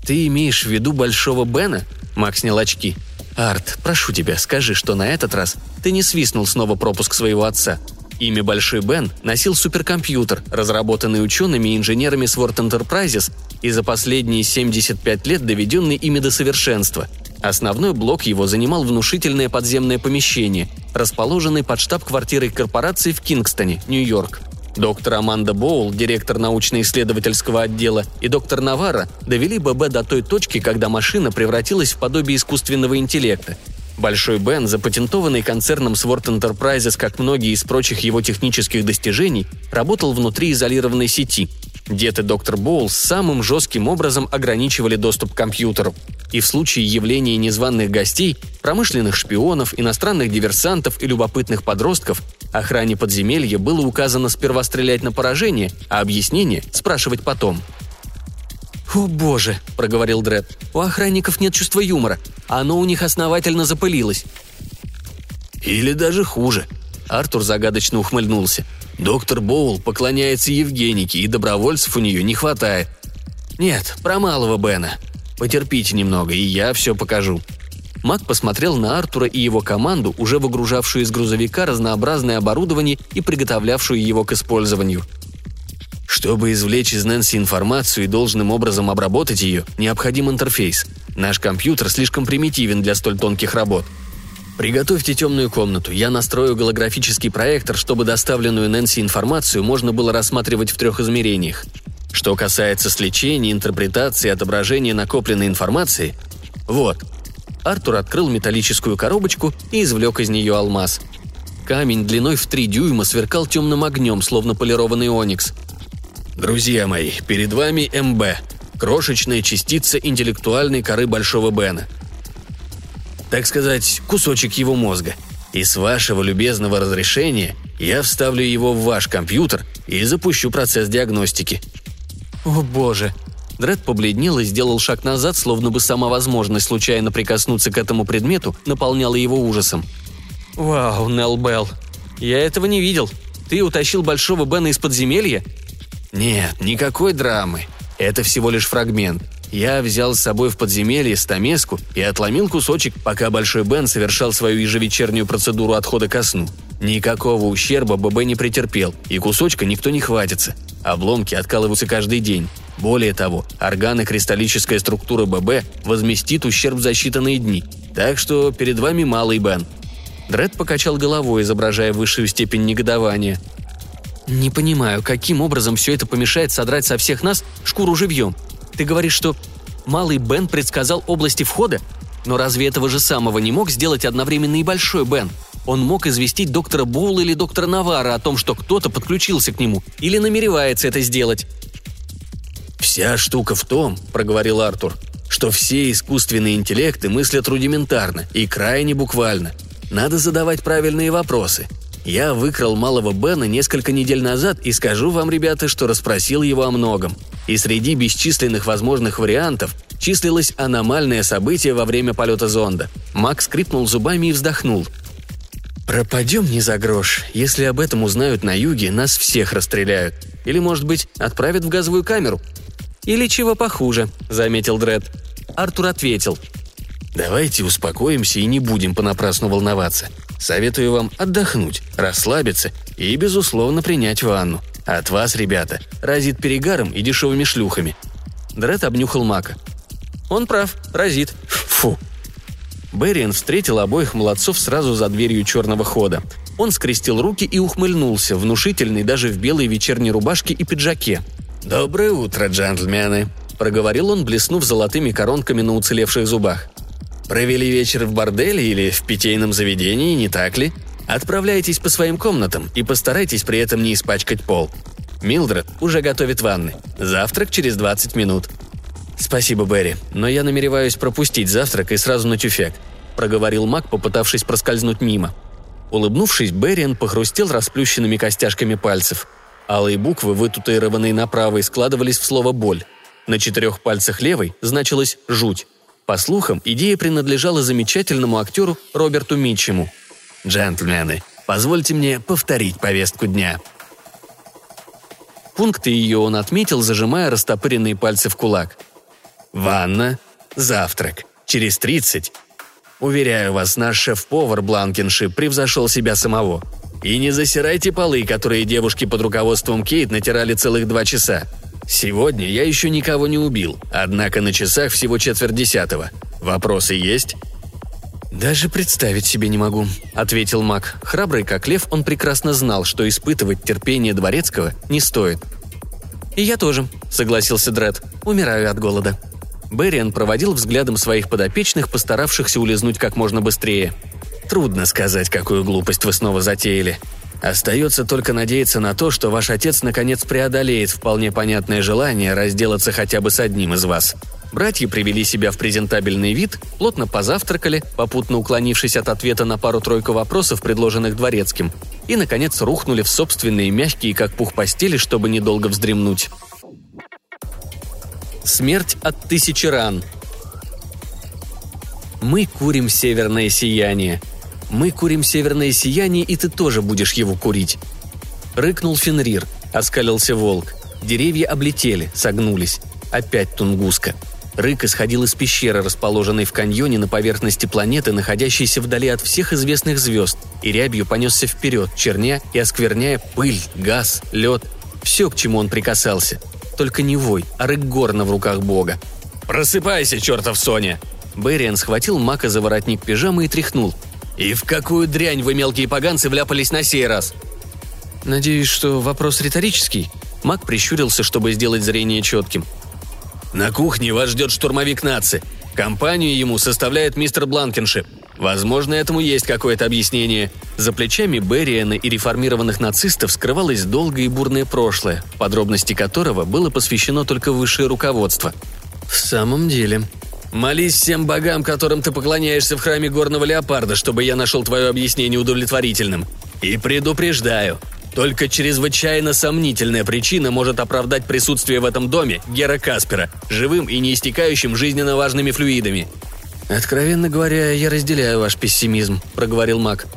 «Ты имеешь в виду Большого Бена?» Мак снял очки. «Арт, прошу тебя, скажи, что на этот раз ты не свистнул снова пропуск своего отца. Имя Большой Бен носил суперкомпьютер, разработанный учеными и инженерами Sword Enterprises и за последние 75 лет доведенный ими до совершенства. Основной блок его занимал внушительное подземное помещение, расположенное под штаб-квартирой корпорации в Кингстоне, Нью-Йорк. Доктор Аманда Боул, директор научно-исследовательского отдела, и доктор Навара довели ББ до той точки, когда машина превратилась в подобие искусственного интеллекта. Большой Бен, запатентованный концерном Sword Enterprises, как многие из прочих его технических достижений, работал внутри изолированной сети. Дед и доктор Боул самым жестким образом ограничивали доступ к компьютеру. И в случае явления незваных гостей, промышленных шпионов, иностранных диверсантов и любопытных подростков, охране подземелья было указано сперва стрелять на поражение, а объяснение спрашивать потом. «О боже», — проговорил Дред, — «у охранников нет чувства юмора. Оно у них основательно запылилось». «Или даже хуже», — Артур загадочно ухмыльнулся. «Доктор Боул поклоняется Евгенике, и добровольцев у нее не хватает». «Нет, про малого Бена. Потерпите немного, и я все покажу». Мак посмотрел на Артура и его команду, уже выгружавшую из грузовика разнообразное оборудование и приготовлявшую его к использованию. Чтобы извлечь из Нэнси информацию и должным образом обработать ее, необходим интерфейс. Наш компьютер слишком примитивен для столь тонких работ. Приготовьте темную комнату. Я настрою голографический проектор, чтобы доставленную Нэнси информацию можно было рассматривать в трех измерениях. Что касается сличения, интерпретации отображения накопленной информации, вот. Артур открыл металлическую коробочку и извлек из нее алмаз. Камень длиной в три дюйма сверкал темным огнем, словно полированный оникс. Друзья мои, перед вами МБ, крошечная частица интеллектуальной коры Большого Бена. Так сказать, кусочек его мозга. И с вашего любезного разрешения я вставлю его в ваш компьютер и запущу процесс диагностики. О боже! Дред побледнел и сделал шаг назад, словно бы сама возможность случайно прикоснуться к этому предмету наполняла его ужасом. «Вау, Нелл Белл, я этого не видел. Ты утащил Большого Бена из подземелья?» «Нет, никакой драмы. Это всего лишь фрагмент. Я взял с собой в подземелье стамеску и отломил кусочек, пока Большой Бен совершал свою ежевечернюю процедуру отхода ко сну. Никакого ущерба ББ не претерпел, и кусочка никто не хватится. Обломки откалываются каждый день. Более того, органы-кристаллическая структура ББ возместит ущерб за считанные дни. Так что перед вами малый Бен. Дред покачал головой, изображая высшую степень негодования. «Не понимаю, каким образом все это помешает содрать со всех нас шкуру живьем? Ты говоришь, что малый Бен предсказал области входа? Но разве этого же самого не мог сделать одновременно и большой Бен? Он мог известить доктора Боула или доктора Навара о том, что кто-то подключился к нему или намеревается это сделать. «Вся штука в том», — проговорил Артур, «что все искусственные интеллекты мыслят рудиментарно и крайне буквально. Надо задавать правильные вопросы. Я выкрал малого Бена несколько недель назад и скажу вам, ребята, что расспросил его о многом. И среди бесчисленных возможных вариантов числилось аномальное событие во время полета зонда. Макс скрипнул зубами и вздохнул. «Пропадем не за грош. Если об этом узнают на юге, нас всех расстреляют. Или, может быть, отправят в газовую камеру?» «Или чего похуже», — заметил Дред. Артур ответил. «Давайте успокоимся и не будем понапрасну волноваться. Советую вам отдохнуть, расслабиться и, безусловно, принять ванну. От вас, ребята, разит перегаром и дешевыми шлюхами». Дред обнюхал Мака. «Он прав, разит». «Фу». Берриан встретил обоих молодцов сразу за дверью черного хода. Он скрестил руки и ухмыльнулся, внушительный даже в белой вечерней рубашке и пиджаке. «Доброе утро, джентльмены», — проговорил он, блеснув золотыми коронками на уцелевших зубах. Провели вечер в борделе или в питейном заведении, не так ли? Отправляйтесь по своим комнатам и постарайтесь при этом не испачкать пол. Милдред уже готовит ванны. Завтрак через 20 минут. «Спасибо, Берри, но я намереваюсь пропустить завтрак и сразу на тюфяк», – проговорил Мак, попытавшись проскользнуть мимо. Улыбнувшись, Берриан похрустел расплющенными костяшками пальцев. Алые буквы, вытатуированные на правой, складывались в слово «боль». На четырех пальцах левой значилось «жуть». По слухам, идея принадлежала замечательному актеру Роберту Митчему. «Джентльмены, позвольте мне повторить повестку дня», Пункты ее он отметил, зажимая растопыренные пальцы в кулак. Ванна, завтрак. Через тридцать. Уверяю вас, наш шеф-повар Бланкинши превзошел себя самого. И не засирайте полы, которые девушки под руководством Кейт натирали целых два часа. Сегодня я еще никого не убил, однако на часах всего четверть десятого. Вопросы есть?» «Даже представить себе не могу», — ответил маг. Храбрый как лев, он прекрасно знал, что испытывать терпение дворецкого не стоит. «И я тоже», — согласился Дред. «Умираю от голода». Берриан проводил взглядом своих подопечных, постаравшихся улизнуть как можно быстрее. «Трудно сказать, какую глупость вы снова затеяли. Остается только надеяться на то, что ваш отец наконец преодолеет вполне понятное желание разделаться хотя бы с одним из вас. Братья привели себя в презентабельный вид, плотно позавтракали, попутно уклонившись от ответа на пару-тройку вопросов, предложенных дворецким, и, наконец, рухнули в собственные мягкие, как пух постели, чтобы недолго вздремнуть. Смерть от тысячи ран. Мы курим северное сияние. Мы курим северное сияние, и ты тоже будешь его курить. Рыкнул Фенрир, оскалился волк. Деревья облетели, согнулись. Опять Тунгуска. Рык исходил из пещеры, расположенной в каньоне на поверхности планеты, находящейся вдали от всех известных звезд, и рябью понесся вперед, черня и оскверняя пыль, газ, лед, все, к чему он прикасался – только не вой, а рык горна в руках бога. «Просыпайся, чертов Соня!» Берриан схватил Мака за воротник пижамы и тряхнул. «И в какую дрянь вы, мелкие поганцы, вляпались на сей раз?» «Надеюсь, что вопрос риторический?» Мак прищурился, чтобы сделать зрение четким. «На кухне вас ждет штурмовик нации. Компанию ему составляет мистер Бланкеншип. Возможно, этому есть какое-то объяснение. За плечами Берриена и реформированных нацистов скрывалось долгое и бурное прошлое, подробности которого было посвящено только высшее руководство. В самом деле. Молись всем богам, которым ты поклоняешься в храме горного леопарда, чтобы я нашел твое объяснение удовлетворительным. И предупреждаю, только чрезвычайно сомнительная причина может оправдать присутствие в этом доме Гера Каспера, живым и не истекающим жизненно важными флюидами. «Откровенно говоря, я разделяю ваш пессимизм», — проговорил Мак.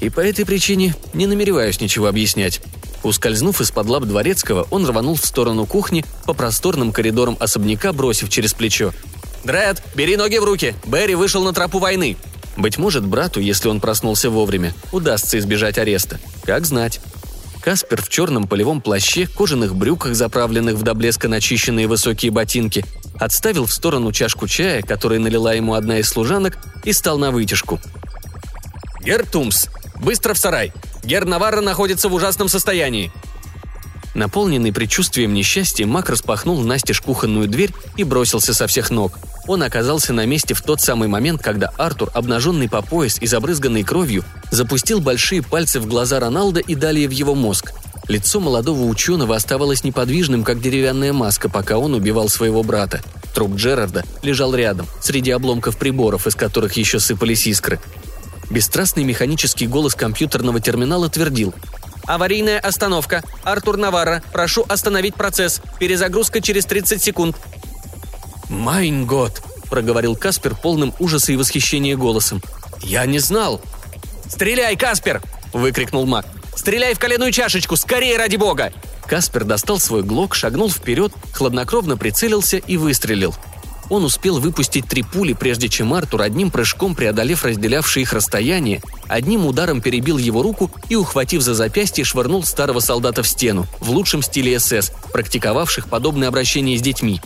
«И по этой причине не намереваюсь ничего объяснять». Ускользнув из-под лап дворецкого, он рванул в сторону кухни по просторным коридорам особняка, бросив через плечо. «Дред, бери ноги в руки! Берри вышел на тропу войны!» Быть может, брату, если он проснулся вовремя, удастся избежать ареста. Как знать. Каспер в черном полевом плаще, кожаных брюках, заправленных в до блеска начищенные высокие ботинки, отставил в сторону чашку чая, которую налила ему одна из служанок, и стал на вытяжку. «Гер Тумс! Быстро в сарай! Гер Наварра находится в ужасном состоянии!» Наполненный предчувствием несчастья, Мак распахнул настежь кухонную дверь и бросился со всех ног. Он оказался на месте в тот самый момент, когда Артур, обнаженный по пояс и забрызганный кровью, запустил большие пальцы в глаза Роналда и далее в его мозг. Лицо молодого ученого оставалось неподвижным, как деревянная маска, пока он убивал своего брата. Труп Джерарда лежал рядом, среди обломков приборов, из которых еще сыпались искры. Бесстрастный механический голос компьютерного терминала твердил «Аварийная остановка. Артур Наварра, прошу остановить процесс. Перезагрузка через 30 секунд». «Майн год», — проговорил Каспер полным ужаса и восхищения голосом. «Я не знал». «Стреляй, Каспер!» — выкрикнул Мак. Стреляй в коленную чашечку! Скорее, ради бога!» Каспер достал свой глок, шагнул вперед, хладнокровно прицелился и выстрелил. Он успел выпустить три пули, прежде чем Артур, одним прыжком преодолев разделявшие их расстояние, одним ударом перебил его руку и, ухватив за запястье, швырнул старого солдата в стену, в лучшем стиле СС, практиковавших подобное обращение с детьми.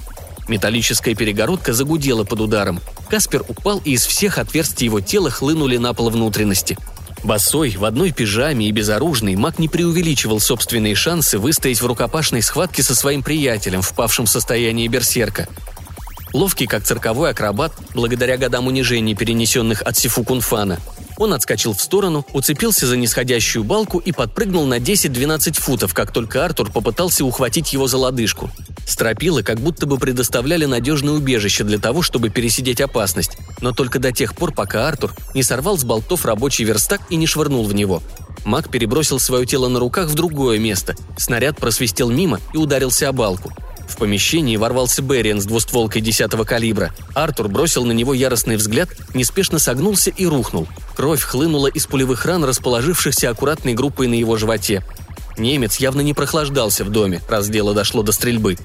Металлическая перегородка загудела под ударом. Каспер упал, и из всех отверстий его тела хлынули на пол внутренности – Босой, в одной пижаме и безоружный, маг не преувеличивал собственные шансы выстоять в рукопашной схватке со своим приятелем, впавшим в состояние берсерка. Ловкий, как цирковой акробат, благодаря годам унижений, перенесенных от Сифу Кунфана, он отскочил в сторону, уцепился за нисходящую балку и подпрыгнул на 10-12 футов, как только Артур попытался ухватить его за лодыжку. Стропилы как будто бы предоставляли надежное убежище для того, чтобы пересидеть опасность, но только до тех пор, пока Артур не сорвал с болтов рабочий верстак и не швырнул в него. Маг перебросил свое тело на руках в другое место, снаряд просвистел мимо и ударился о балку. В помещении ворвался Берриан с двустволкой десятого калибра. Артур бросил на него яростный взгляд, неспешно согнулся и рухнул. Кровь хлынула из пулевых ран, расположившихся аккуратной группой на его животе. Немец явно не прохлаждался в доме, раз дело дошло до стрельбы.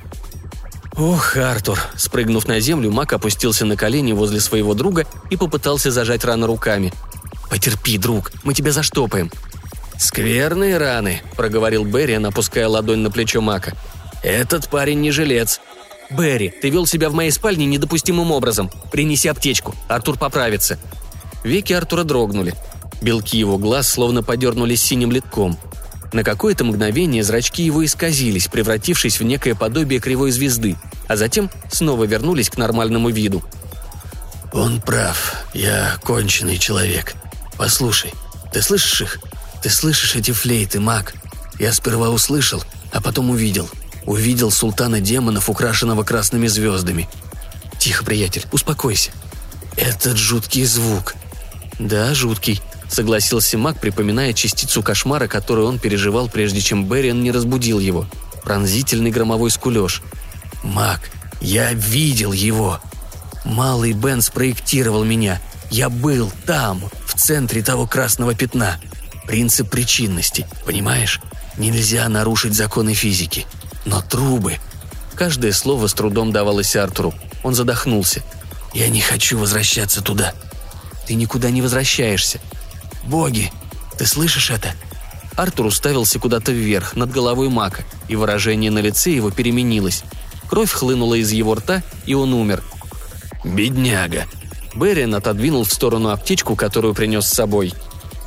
«Ох, Артур!» Спрыгнув на землю, Мак опустился на колени возле своего друга и попытался зажать рану руками. «Потерпи, друг, мы тебя заштопаем». «Скверные раны», — проговорил Берри, опуская ладонь на плечо Мака. «Этот парень не жилец». «Берри, ты вел себя в моей спальне недопустимым образом. Принеси аптечку, Артур поправится». Веки Артура дрогнули. Белки его глаз словно подернулись синим литком. На какое-то мгновение зрачки его исказились, превратившись в некое подобие кривой звезды, а затем снова вернулись к нормальному виду. «Он прав. Я конченый человек. Послушай, ты слышишь их? Ты слышишь эти флейты, маг? Я сперва услышал, а потом увидел. Увидел султана демонов, украшенного красными звездами. Тихо, приятель, успокойся. Этот жуткий звук. Да, жуткий, согласился маг, припоминая частицу кошмара, которую он переживал, прежде чем Берриан не разбудил его. Пронзительный громовой скулеж. «Маг, я видел его!» Малый Бен спроектировал меня. Я был там, в центре того красного пятна. Принцип причинности, понимаешь? Нельзя нарушить законы физики. Но трубы... Каждое слово с трудом давалось Артуру. Он задохнулся. «Я не хочу возвращаться туда». «Ты никуда не возвращаешься». «Боги, ты слышишь это?» Артур уставился куда-то вверх, над головой Мака, и выражение на лице его переменилось. Кровь хлынула из его рта, и он умер. «Бедняга!» Берриан отодвинул в сторону аптечку, которую принес с собой.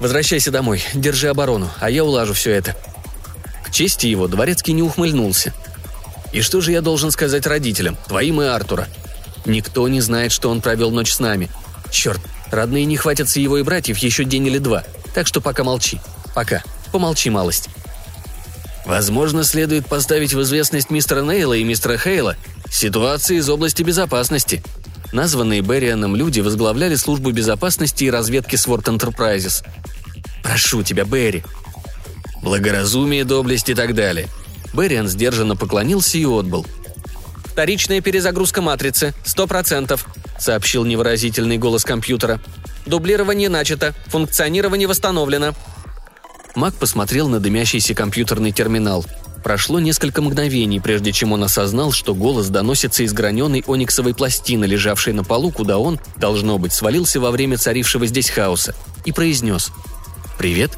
«Возвращайся домой, держи оборону, а я улажу все это», к чести его Дворецкий не ухмыльнулся. «И что же я должен сказать родителям, твоим и Артура? Никто не знает, что он провел ночь с нами. Черт, родные не хватятся его и братьев еще день или два, так что пока молчи. Пока. Помолчи малость». Возможно, следует поставить в известность мистера Нейла и мистера Хейла ситуации из области безопасности. Названные Беррианом люди возглавляли службу безопасности и разведки Сворд Enterprises. «Прошу тебя, Берри, благоразумие, доблесть и так далее. Берриан сдержанно поклонился и отбыл. «Вторичная перезагрузка матрицы, сто процентов», — сообщил невыразительный голос компьютера. «Дублирование начато, функционирование восстановлено». Мак посмотрел на дымящийся компьютерный терминал. Прошло несколько мгновений, прежде чем он осознал, что голос доносится из граненой ониксовой пластины, лежавшей на полу, куда он, должно быть, свалился во время царившего здесь хаоса, и произнес «Привет,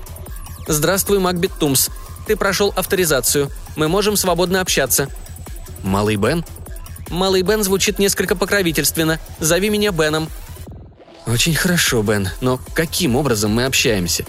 «Здравствуй, Макбет Тумс. Ты прошел авторизацию. Мы можем свободно общаться». «Малый Бен?» «Малый Бен звучит несколько покровительственно. Зови меня Беном». «Очень хорошо, Бен, но каким образом мы общаемся?»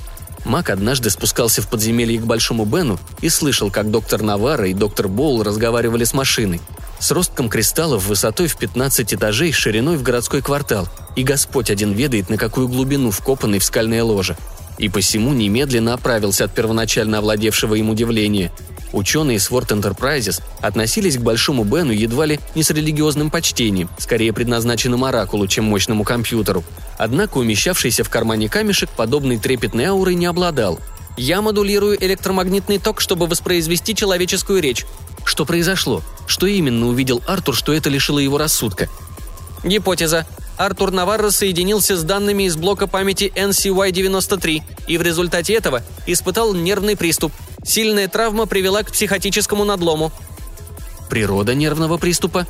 Мак однажды спускался в подземелье к Большому Бену и слышал, как доктор Навара и доктор Боул разговаривали с машиной. С ростком кристаллов высотой в 15 этажей, шириной в городской квартал. И Господь один ведает, на какую глубину вкопанный в скальное ложе и посему немедленно оправился от первоначально овладевшего им удивления. Ученые с Word Enterprises относились к Большому Бену едва ли не с религиозным почтением, скорее предназначенным оракулу, чем мощному компьютеру. Однако умещавшийся в кармане камешек подобной трепетной аурой не обладал. «Я модулирую электромагнитный ток, чтобы воспроизвести человеческую речь». Что произошло? Что именно увидел Артур, что это лишило его рассудка? Гипотеза. Артур Наварро соединился с данными из блока памяти NCY-93 и в результате этого испытал нервный приступ. Сильная травма привела к психотическому надлому. Природа нервного приступа?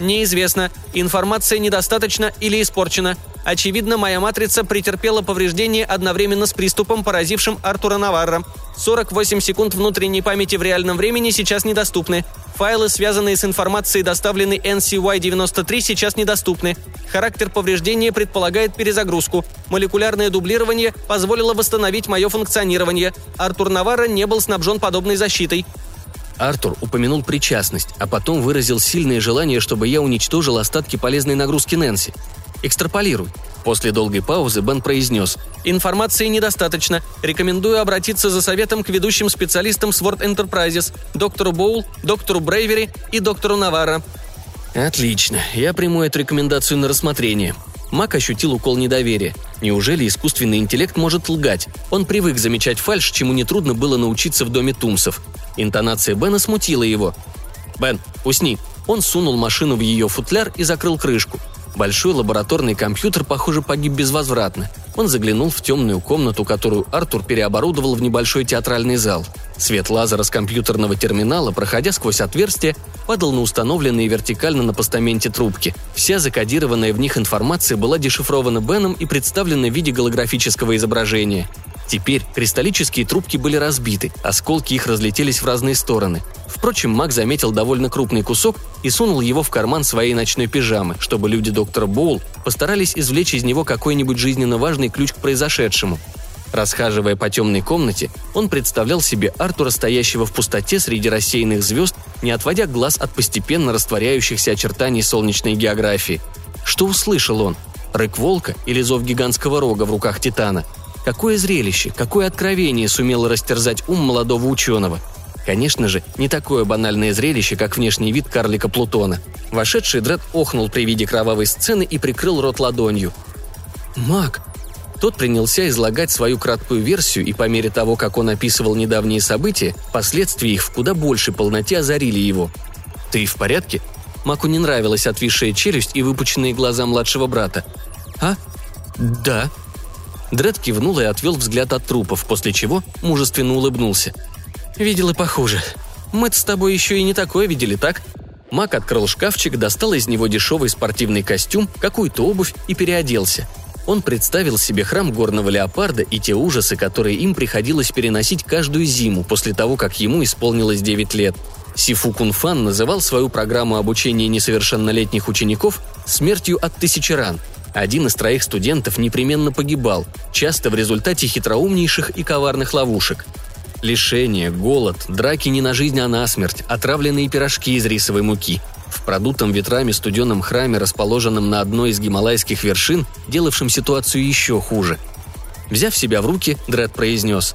Неизвестно. Информация недостаточна или испорчена. Очевидно, моя матрица претерпела повреждение одновременно с приступом, поразившим Артура Наварро. 48 секунд внутренней памяти в реальном времени сейчас недоступны. Файлы, связанные с информацией, доставленной NCY-93, сейчас недоступны. Характер повреждения предполагает перезагрузку. Молекулярное дублирование позволило восстановить мое функционирование. Артур Наварро не был снабжен подобной защитой. Артур упомянул причастность, а потом выразил сильное желание, чтобы я уничтожил остатки полезной нагрузки Нэнси. Экстраполируй. После долгой паузы Бен произнес «Информации недостаточно. Рекомендую обратиться за советом к ведущим специалистам Sword Enterprises, доктору Боул, доктору Брейвери и доктору Наварро». «Отлично. Я приму эту рекомендацию на рассмотрение. Мак ощутил укол недоверия. Неужели искусственный интеллект может лгать? Он привык замечать фальшь, чему нетрудно было научиться в доме Тумсов. Интонация Бена смутила его. «Бен, усни!» Он сунул машину в ее футляр и закрыл крышку. Большой лабораторный компьютер, похоже, погиб безвозвратно. Он заглянул в темную комнату, которую Артур переоборудовал в небольшой театральный зал. Свет лазера с компьютерного терминала, проходя сквозь отверстие, падал на установленные вертикально на постаменте трубки. Вся закодированная в них информация была дешифрована Беном и представлена в виде голографического изображения. Теперь кристаллические трубки были разбиты, осколки их разлетелись в разные стороны. Впрочем, Мак заметил довольно крупный кусок и сунул его в карман своей ночной пижамы, чтобы люди доктора Боул постарались извлечь из него какой-нибудь жизненно важный ключ к произошедшему. Расхаживая по темной комнате, он представлял себе Артура, стоящего в пустоте среди рассеянных звезд, не отводя глаз от постепенно растворяющихся очертаний солнечной географии. Что услышал он? Рык волка или зов гигантского рога в руках Титана – Какое зрелище, какое откровение сумело растерзать ум молодого ученого. Конечно же, не такое банальное зрелище, как внешний вид карлика Плутона. Вошедший Дред охнул при виде кровавой сцены и прикрыл рот ладонью. «Маг!» Тот принялся излагать свою краткую версию, и по мере того, как он описывал недавние события, последствия их в куда большей полноте озарили его. «Ты в порядке?» Маку не нравилась отвисшая челюсть и выпученные глаза младшего брата. «А? Да», Дред кивнул и отвел взгляд от трупов, после чего мужественно улыбнулся. «Видел и похуже. мы с тобой еще и не такое видели, так?» Мак открыл шкафчик, достал из него дешевый спортивный костюм, какую-то обувь и переоделся. Он представил себе храм горного леопарда и те ужасы, которые им приходилось переносить каждую зиму после того, как ему исполнилось 9 лет. Сифу Кунфан называл свою программу обучения несовершеннолетних учеников «смертью от тысячи ран», один из троих студентов непременно погибал, часто в результате хитроумнейших и коварных ловушек. Лишение, голод, драки не на жизнь, а на смерть, отравленные пирожки из рисовой муки. В продутом ветрами студенном храме, расположенном на одной из гималайских вершин, делавшем ситуацию еще хуже. Взяв себя в руки, Дред произнес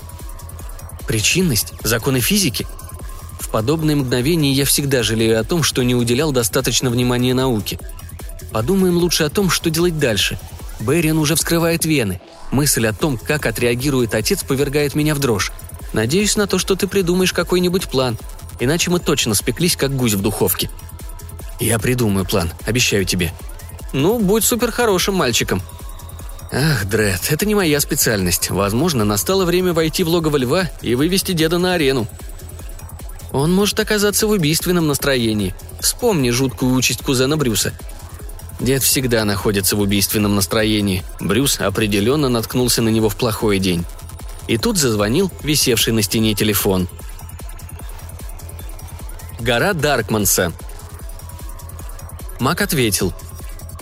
«Причинность? Законы физики?» В подобные мгновения я всегда жалею о том, что не уделял достаточно внимания науке – Подумаем лучше о том, что делать дальше. Берин уже вскрывает вены. Мысль о том, как отреагирует отец, повергает меня в дрожь. Надеюсь на то, что ты придумаешь какой-нибудь план. Иначе мы точно спеклись, как гусь в духовке. Я придумаю план, обещаю тебе. Ну, будь супер хорошим мальчиком. Ах, Дред, это не моя специальность. Возможно, настало время войти в логово льва и вывести деда на арену. Он может оказаться в убийственном настроении. Вспомни жуткую участь кузена Брюса. Дед всегда находится в убийственном настроении. Брюс определенно наткнулся на него в плохой день. И тут зазвонил висевший на стене телефон. Гора Даркманса. Мак ответил.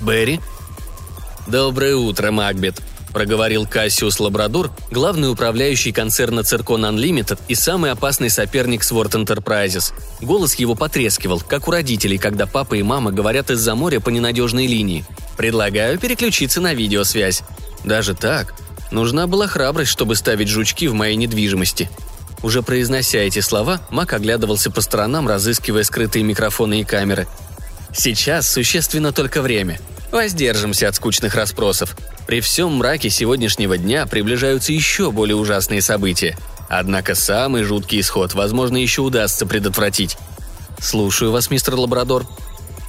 «Берри?» «Доброе утро, Макбет», проговорил Кассиус Лабрадор, главный управляющий концерна Циркон Unlimited и самый опасный соперник Sword Enterprises. Голос его потрескивал, как у родителей, когда папа и мама говорят из-за моря по ненадежной линии. «Предлагаю переключиться на видеосвязь». Даже так? Нужна была храбрость, чтобы ставить жучки в моей недвижимости. Уже произнося эти слова, Мак оглядывался по сторонам, разыскивая скрытые микрофоны и камеры. Сейчас существенно только время. Воздержимся от скучных расспросов. При всем мраке сегодняшнего дня приближаются еще более ужасные события. Однако самый жуткий исход, возможно, еще удастся предотвратить. Слушаю вас, мистер Лабрадор.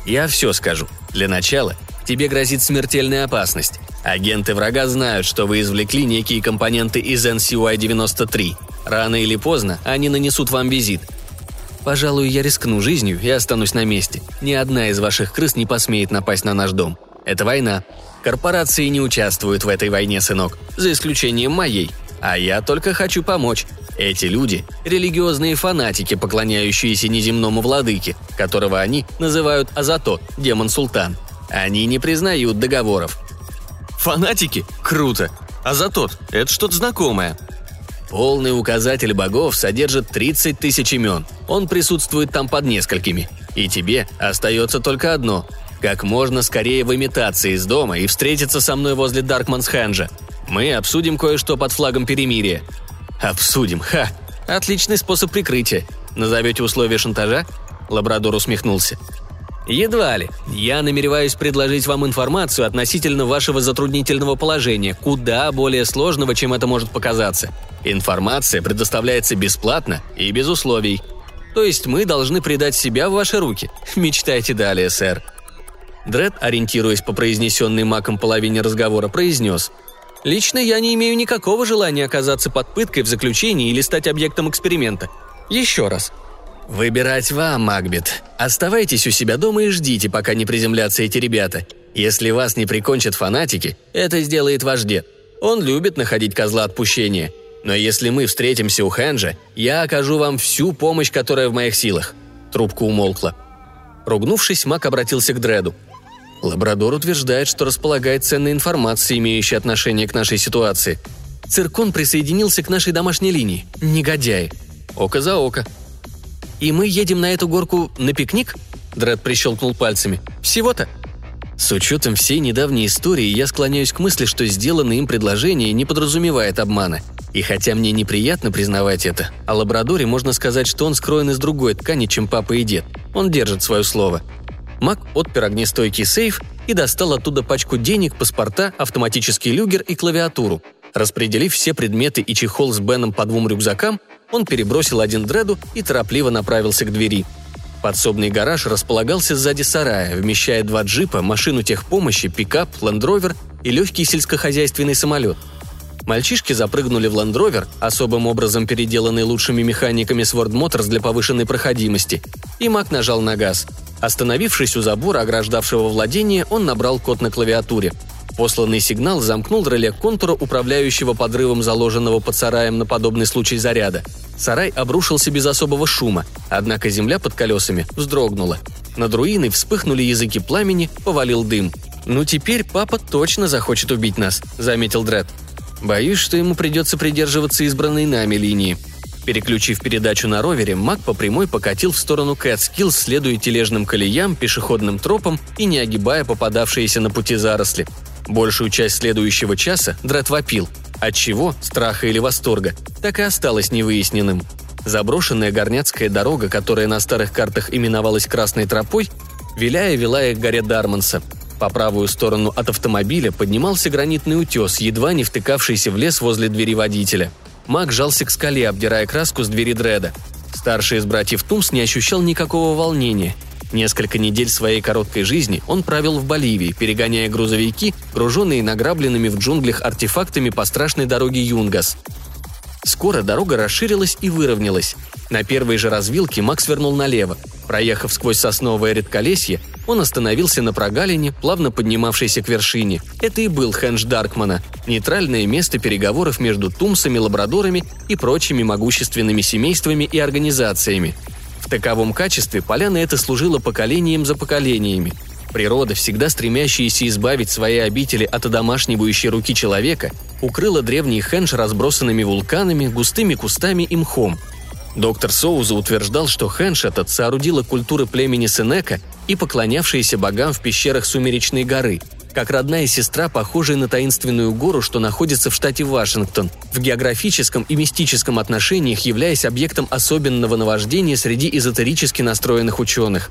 Я все скажу. Для начала, тебе грозит смертельная опасность. Агенты врага знают, что вы извлекли некие компоненты из NCY-93. Рано или поздно они нанесут вам визит. Пожалуй, я рискну жизнью и останусь на месте. Ни одна из ваших крыс не посмеет напасть на наш дом. Это война. Корпорации не участвуют в этой войне, сынок, за исключением моей. А я только хочу помочь. Эти люди – религиозные фанатики, поклоняющиеся неземному владыке, которого они называют Азато, демон-султан. Они не признают договоров. Фанатики? Круто. Азатот – это что-то знакомое. Полный указатель богов содержит 30 тысяч имен. Он присутствует там под несколькими. И тебе остается только одно – как можно скорее в имитации из дома и встретиться со мной возле Даркманс Хэнджа. Мы обсудим кое-что под флагом перемирия». «Обсудим, ха! Отличный способ прикрытия. Назовете условия шантажа?» Лабрадор усмехнулся. «Едва ли. Я намереваюсь предложить вам информацию относительно вашего затруднительного положения, куда более сложного, чем это может показаться. Информация предоставляется бесплатно и без условий. То есть мы должны предать себя в ваши руки. Мечтайте далее, сэр». Дред, ориентируясь по произнесенной маком половине разговора, произнес «Лично я не имею никакого желания оказаться под пыткой в заключении или стать объектом эксперимента. Еще раз. «Выбирать вам, Макбет. Оставайтесь у себя дома и ждите, пока не приземлятся эти ребята. Если вас не прикончат фанатики, это сделает ваш дед. Он любит находить козла отпущения. Но если мы встретимся у Хэнджа, я окажу вам всю помощь, которая в моих силах». Трубка умолкла. Ругнувшись, Мак обратился к Дреду. «Лабрадор утверждает, что располагает ценной информацией, имеющей отношение к нашей ситуации. Циркон присоединился к нашей домашней линии. Негодяй. Око за око. «И мы едем на эту горку на пикник?» Дред прищелкнул пальцами. «Всего-то?» С учетом всей недавней истории, я склоняюсь к мысли, что сделанное им предложение не подразумевает обмана. И хотя мне неприятно признавать это, о лабрадоре можно сказать, что он скроен из другой ткани, чем папа и дед. Он держит свое слово. Мак отпер огнестойкий сейф и достал оттуда пачку денег, паспорта, автоматический люгер и клавиатуру. Распределив все предметы и чехол с Беном по двум рюкзакам, он перебросил один дреду и торопливо направился к двери. Подсобный гараж располагался сзади сарая, вмещая два джипа, машину техпомощи, пикап, лендровер и легкий сельскохозяйственный самолет. Мальчишки запрыгнули в лендровер, особым образом переделанный лучшими механиками Sword Motors для повышенной проходимости, и Мак нажал на газ. Остановившись у забора, ограждавшего владение, он набрал код на клавиатуре – Посланный сигнал замкнул реле контура, управляющего подрывом заложенного под сараем на подобный случай заряда. Сарай обрушился без особого шума, однако земля под колесами вздрогнула. Над руиной вспыхнули языки пламени, повалил дым. «Ну теперь папа точно захочет убить нас», — заметил Дред. «Боюсь, что ему придется придерживаться избранной нами линии», Переключив передачу на ровере, Мак по прямой покатил в сторону Кэтскилл, следуя тележным колеям, пешеходным тропам и не огибая попадавшиеся на пути заросли. Большую часть следующего часа Дред вопил. От чего, страха или восторга, так и осталось невыясненным. Заброшенная горняцкая дорога, которая на старых картах именовалась Красной тропой, виляя вела их к горе Дарманса. По правую сторону от автомобиля поднимался гранитный утес, едва не втыкавшийся в лес возле двери водителя. Мак жался к скале, обдирая краску с двери Дреда. Старший из братьев Тумс не ощущал никакого волнения – Несколько недель своей короткой жизни он провел в Боливии, перегоняя грузовики, груженные награбленными в джунглях артефактами по страшной дороге Юнгас. Скоро дорога расширилась и выровнялась. На первой же развилке Макс вернул налево. Проехав сквозь сосновое редколесье, он остановился на прогалине, плавно поднимавшейся к вершине. Это и был Хендж Даркмана, нейтральное место переговоров между тумсами, лабрадорами и прочими могущественными семействами и организациями – в таковом качестве поляна эта служила поколением за поколениями. Природа, всегда стремящаяся избавить свои обители от одомашнивающей руки человека, укрыла древний хендж разбросанными вулканами, густыми кустами и мхом. Доктор Соуза утверждал, что хендж этот соорудила культуры племени Сенека и поклонявшиеся богам в пещерах Сумеречной горы – как родная сестра, похожая на таинственную гору, что находится в штате Вашингтон, в географическом и мистическом отношениях являясь объектом особенного наваждения среди эзотерически настроенных ученых.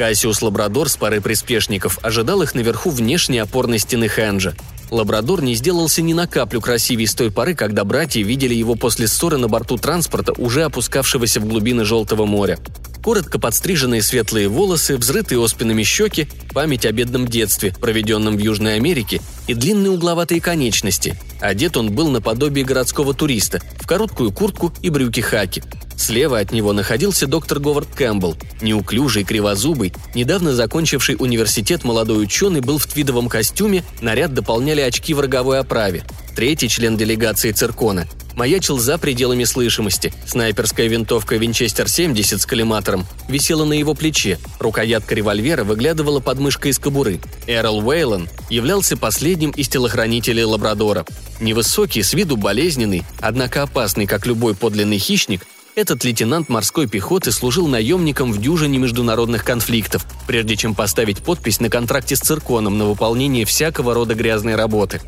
Кассиус Лабрадор с парой приспешников ожидал их наверху внешней опорной стены Хэнджа. Лабрадор не сделался ни на каплю красивее с той поры, когда братья видели его после ссоры на борту транспорта, уже опускавшегося в глубины Желтого моря. Коротко подстриженные светлые волосы, взрытые оспинами щеки, память о бедном детстве, проведенном в Южной Америке, и длинные угловатые конечности. Одет он был наподобие городского туриста, в короткую куртку и брюки хаки. Слева от него находился доктор Говард Кэмпбелл, неуклюжий, кривозубый, недавно закончивший университет молодой ученый был в твидовом костюме, наряд дополняли очки в роговой оправе. Третий член делегации циркона – маячил за пределами слышимости. Снайперская винтовка Винчестер-70 с коллиматором висела на его плече, рукоятка револьвера выглядывала под мышкой из кобуры. Эрл Уэйлон являлся последним из телохранителей Лабрадора. Невысокий, с виду болезненный, однако опасный, как любой подлинный хищник, этот лейтенант морской пехоты служил наемником в дюжине международных конфликтов, прежде чем поставить подпись на контракте с цирконом на выполнение всякого рода грязной работы.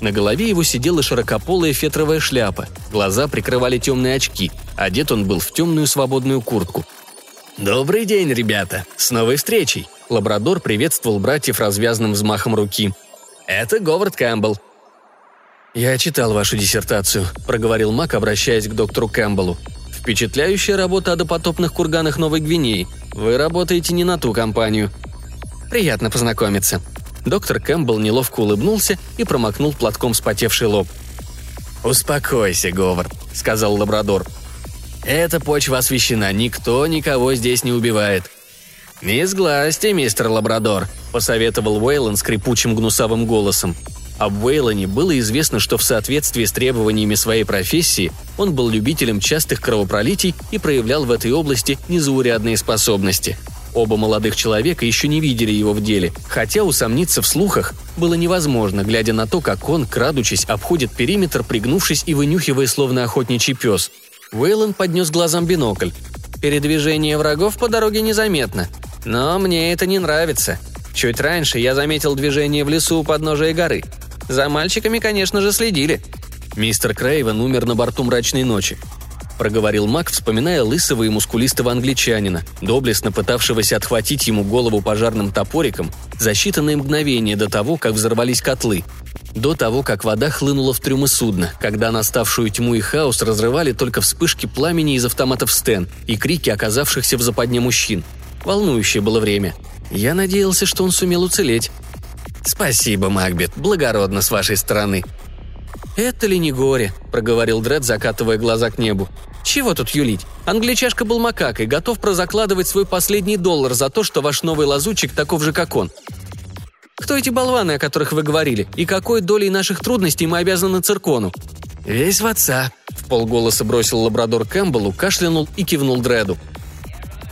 На голове его сидела широкополая фетровая шляпа, глаза прикрывали темные очки, одет он был в темную свободную куртку. «Добрый день, ребята! С новой встречей!» Лабрадор приветствовал братьев развязным взмахом руки. «Это Говард Кэмпбелл». «Я читал вашу диссертацию», — проговорил Мак, обращаясь к доктору Кэмпбеллу. «Впечатляющая работа о допотопных курганах Новой Гвинеи. Вы работаете не на ту компанию». «Приятно познакомиться», Доктор Кэмпбелл неловко улыбнулся и промокнул платком спотевший лоб. «Успокойся, Говард», — сказал лабрадор. «Эта почва освещена, никто никого здесь не убивает». «Не сглазьте, мистер Лабрадор», — посоветовал Уэйлон скрипучим гнусавым голосом. Об Уэйлоне было известно, что в соответствии с требованиями своей профессии он был любителем частых кровопролитий и проявлял в этой области незаурядные способности — Оба молодых человека еще не видели его в деле, хотя усомниться в слухах было невозможно, глядя на то, как он, крадучись, обходит периметр, пригнувшись и вынюхивая словно охотничий пес. Уэйлон поднес глазам бинокль. «Передвижение врагов по дороге незаметно. Но мне это не нравится. Чуть раньше я заметил движение в лесу у подножия горы. За мальчиками, конечно же, следили». Мистер Крейвен умер на борту мрачной ночи проговорил Мак, вспоминая лысого и мускулистого англичанина, доблестно пытавшегося отхватить ему голову пожарным топориком за считанные мгновения до того, как взорвались котлы. До того, как вода хлынула в трюмы судна, когда наставшую тьму и хаос разрывали только вспышки пламени из автоматов Стен и крики оказавшихся в западне мужчин. Волнующее было время. Я надеялся, что он сумел уцелеть. «Спасибо, Макбет, благородно с вашей стороны», «Это ли не горе?» – проговорил Дред, закатывая глаза к небу. «Чего тут юлить? Англичашка был макакой, готов прозакладывать свой последний доллар за то, что ваш новый лазутчик таков же, как он. Кто эти болваны, о которых вы говорили, и какой долей наших трудностей мы обязаны циркону?» «Весь в отца», – в полголоса бросил лабрадор Кэмпбеллу, кашлянул и кивнул Дреду.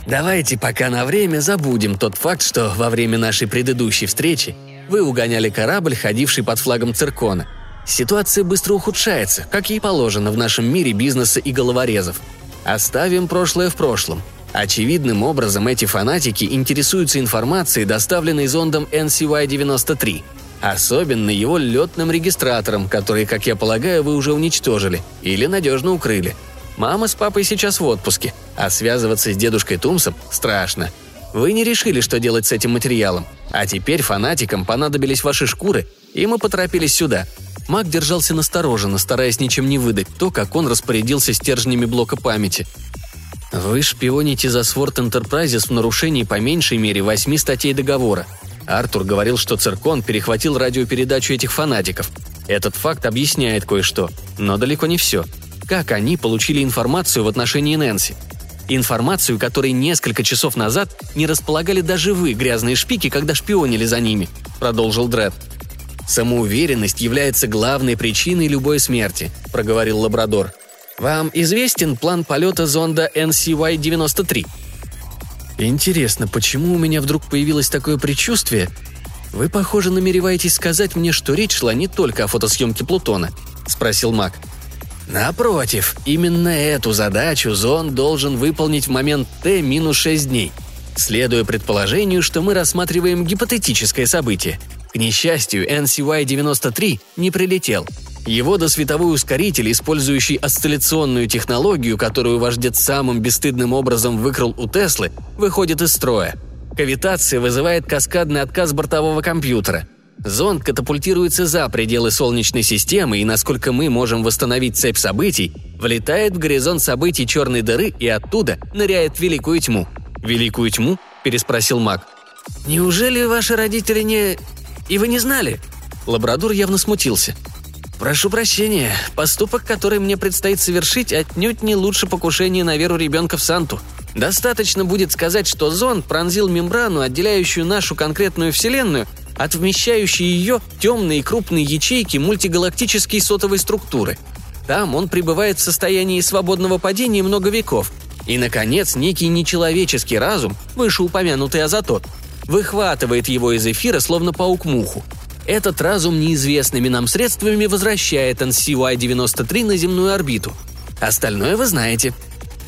«Давайте пока на время забудем тот факт, что во время нашей предыдущей встречи вы угоняли корабль, ходивший под флагом циркона – Ситуация быстро ухудшается, как ей положено в нашем мире бизнеса и головорезов. Оставим прошлое в прошлом. Очевидным образом эти фанатики интересуются информацией, доставленной зондом NCY-93, особенно его летным регистратором, который, как я полагаю, вы уже уничтожили или надежно укрыли. Мама с папой сейчас в отпуске, а связываться с дедушкой Тумсом страшно. Вы не решили, что делать с этим материалом, а теперь фанатикам понадобились ваши шкуры, и мы поторопились сюда – Маг держался настороженно, стараясь ничем не выдать то, как он распорядился стержнями блока памяти. «Вы шпионите за Сворд Enterprises в нарушении по меньшей мере восьми статей договора», Артур говорил, что Циркон перехватил радиопередачу этих фанатиков. Этот факт объясняет кое-что, но далеко не все. Как они получили информацию в отношении Нэнси? Информацию, которой несколько часов назад не располагали даже вы, грязные шпики, когда шпионили за ними, продолжил Дред. «Самоуверенность является главной причиной любой смерти», – проговорил Лабрадор. «Вам известен план полета зонда NCY-93?» «Интересно, почему у меня вдруг появилось такое предчувствие? Вы, похоже, намереваетесь сказать мне, что речь шла не только о фотосъемке Плутона?» – спросил Мак. «Напротив, именно эту задачу зонд должен выполнить в момент Т минус 6 дней, следуя предположению, что мы рассматриваем гипотетическое событие – к несчастью, NCY-93 не прилетел. Его досветовой ускоритель, использующий осцилляционную технологию, которую вождец самым бесстыдным образом выкрал у Теслы, выходит из строя. Кавитация вызывает каскадный отказ бортового компьютера. Зонд катапультируется за пределы Солнечной системы и, насколько мы можем восстановить цепь событий, влетает в горизонт событий черной дыры и оттуда ныряет в Великую Тьму. «Великую Тьму?» – переспросил Мак. «Неужели ваши родители не... И вы не знали?» Лабрадор явно смутился. «Прошу прощения, поступок, который мне предстоит совершить, отнюдь не лучше покушения на веру ребенка в Санту. Достаточно будет сказать, что зонд пронзил мембрану, отделяющую нашу конкретную Вселенную от вмещающей ее темные крупные ячейки мультигалактической сотовой структуры. Там он пребывает в состоянии свободного падения много веков. И, наконец, некий нечеловеческий разум, вышеупомянутый азотот, выхватывает его из эфира, словно паук муху. Этот разум неизвестными нам средствами возвращает NCY-93 на земную орбиту. Остальное вы знаете.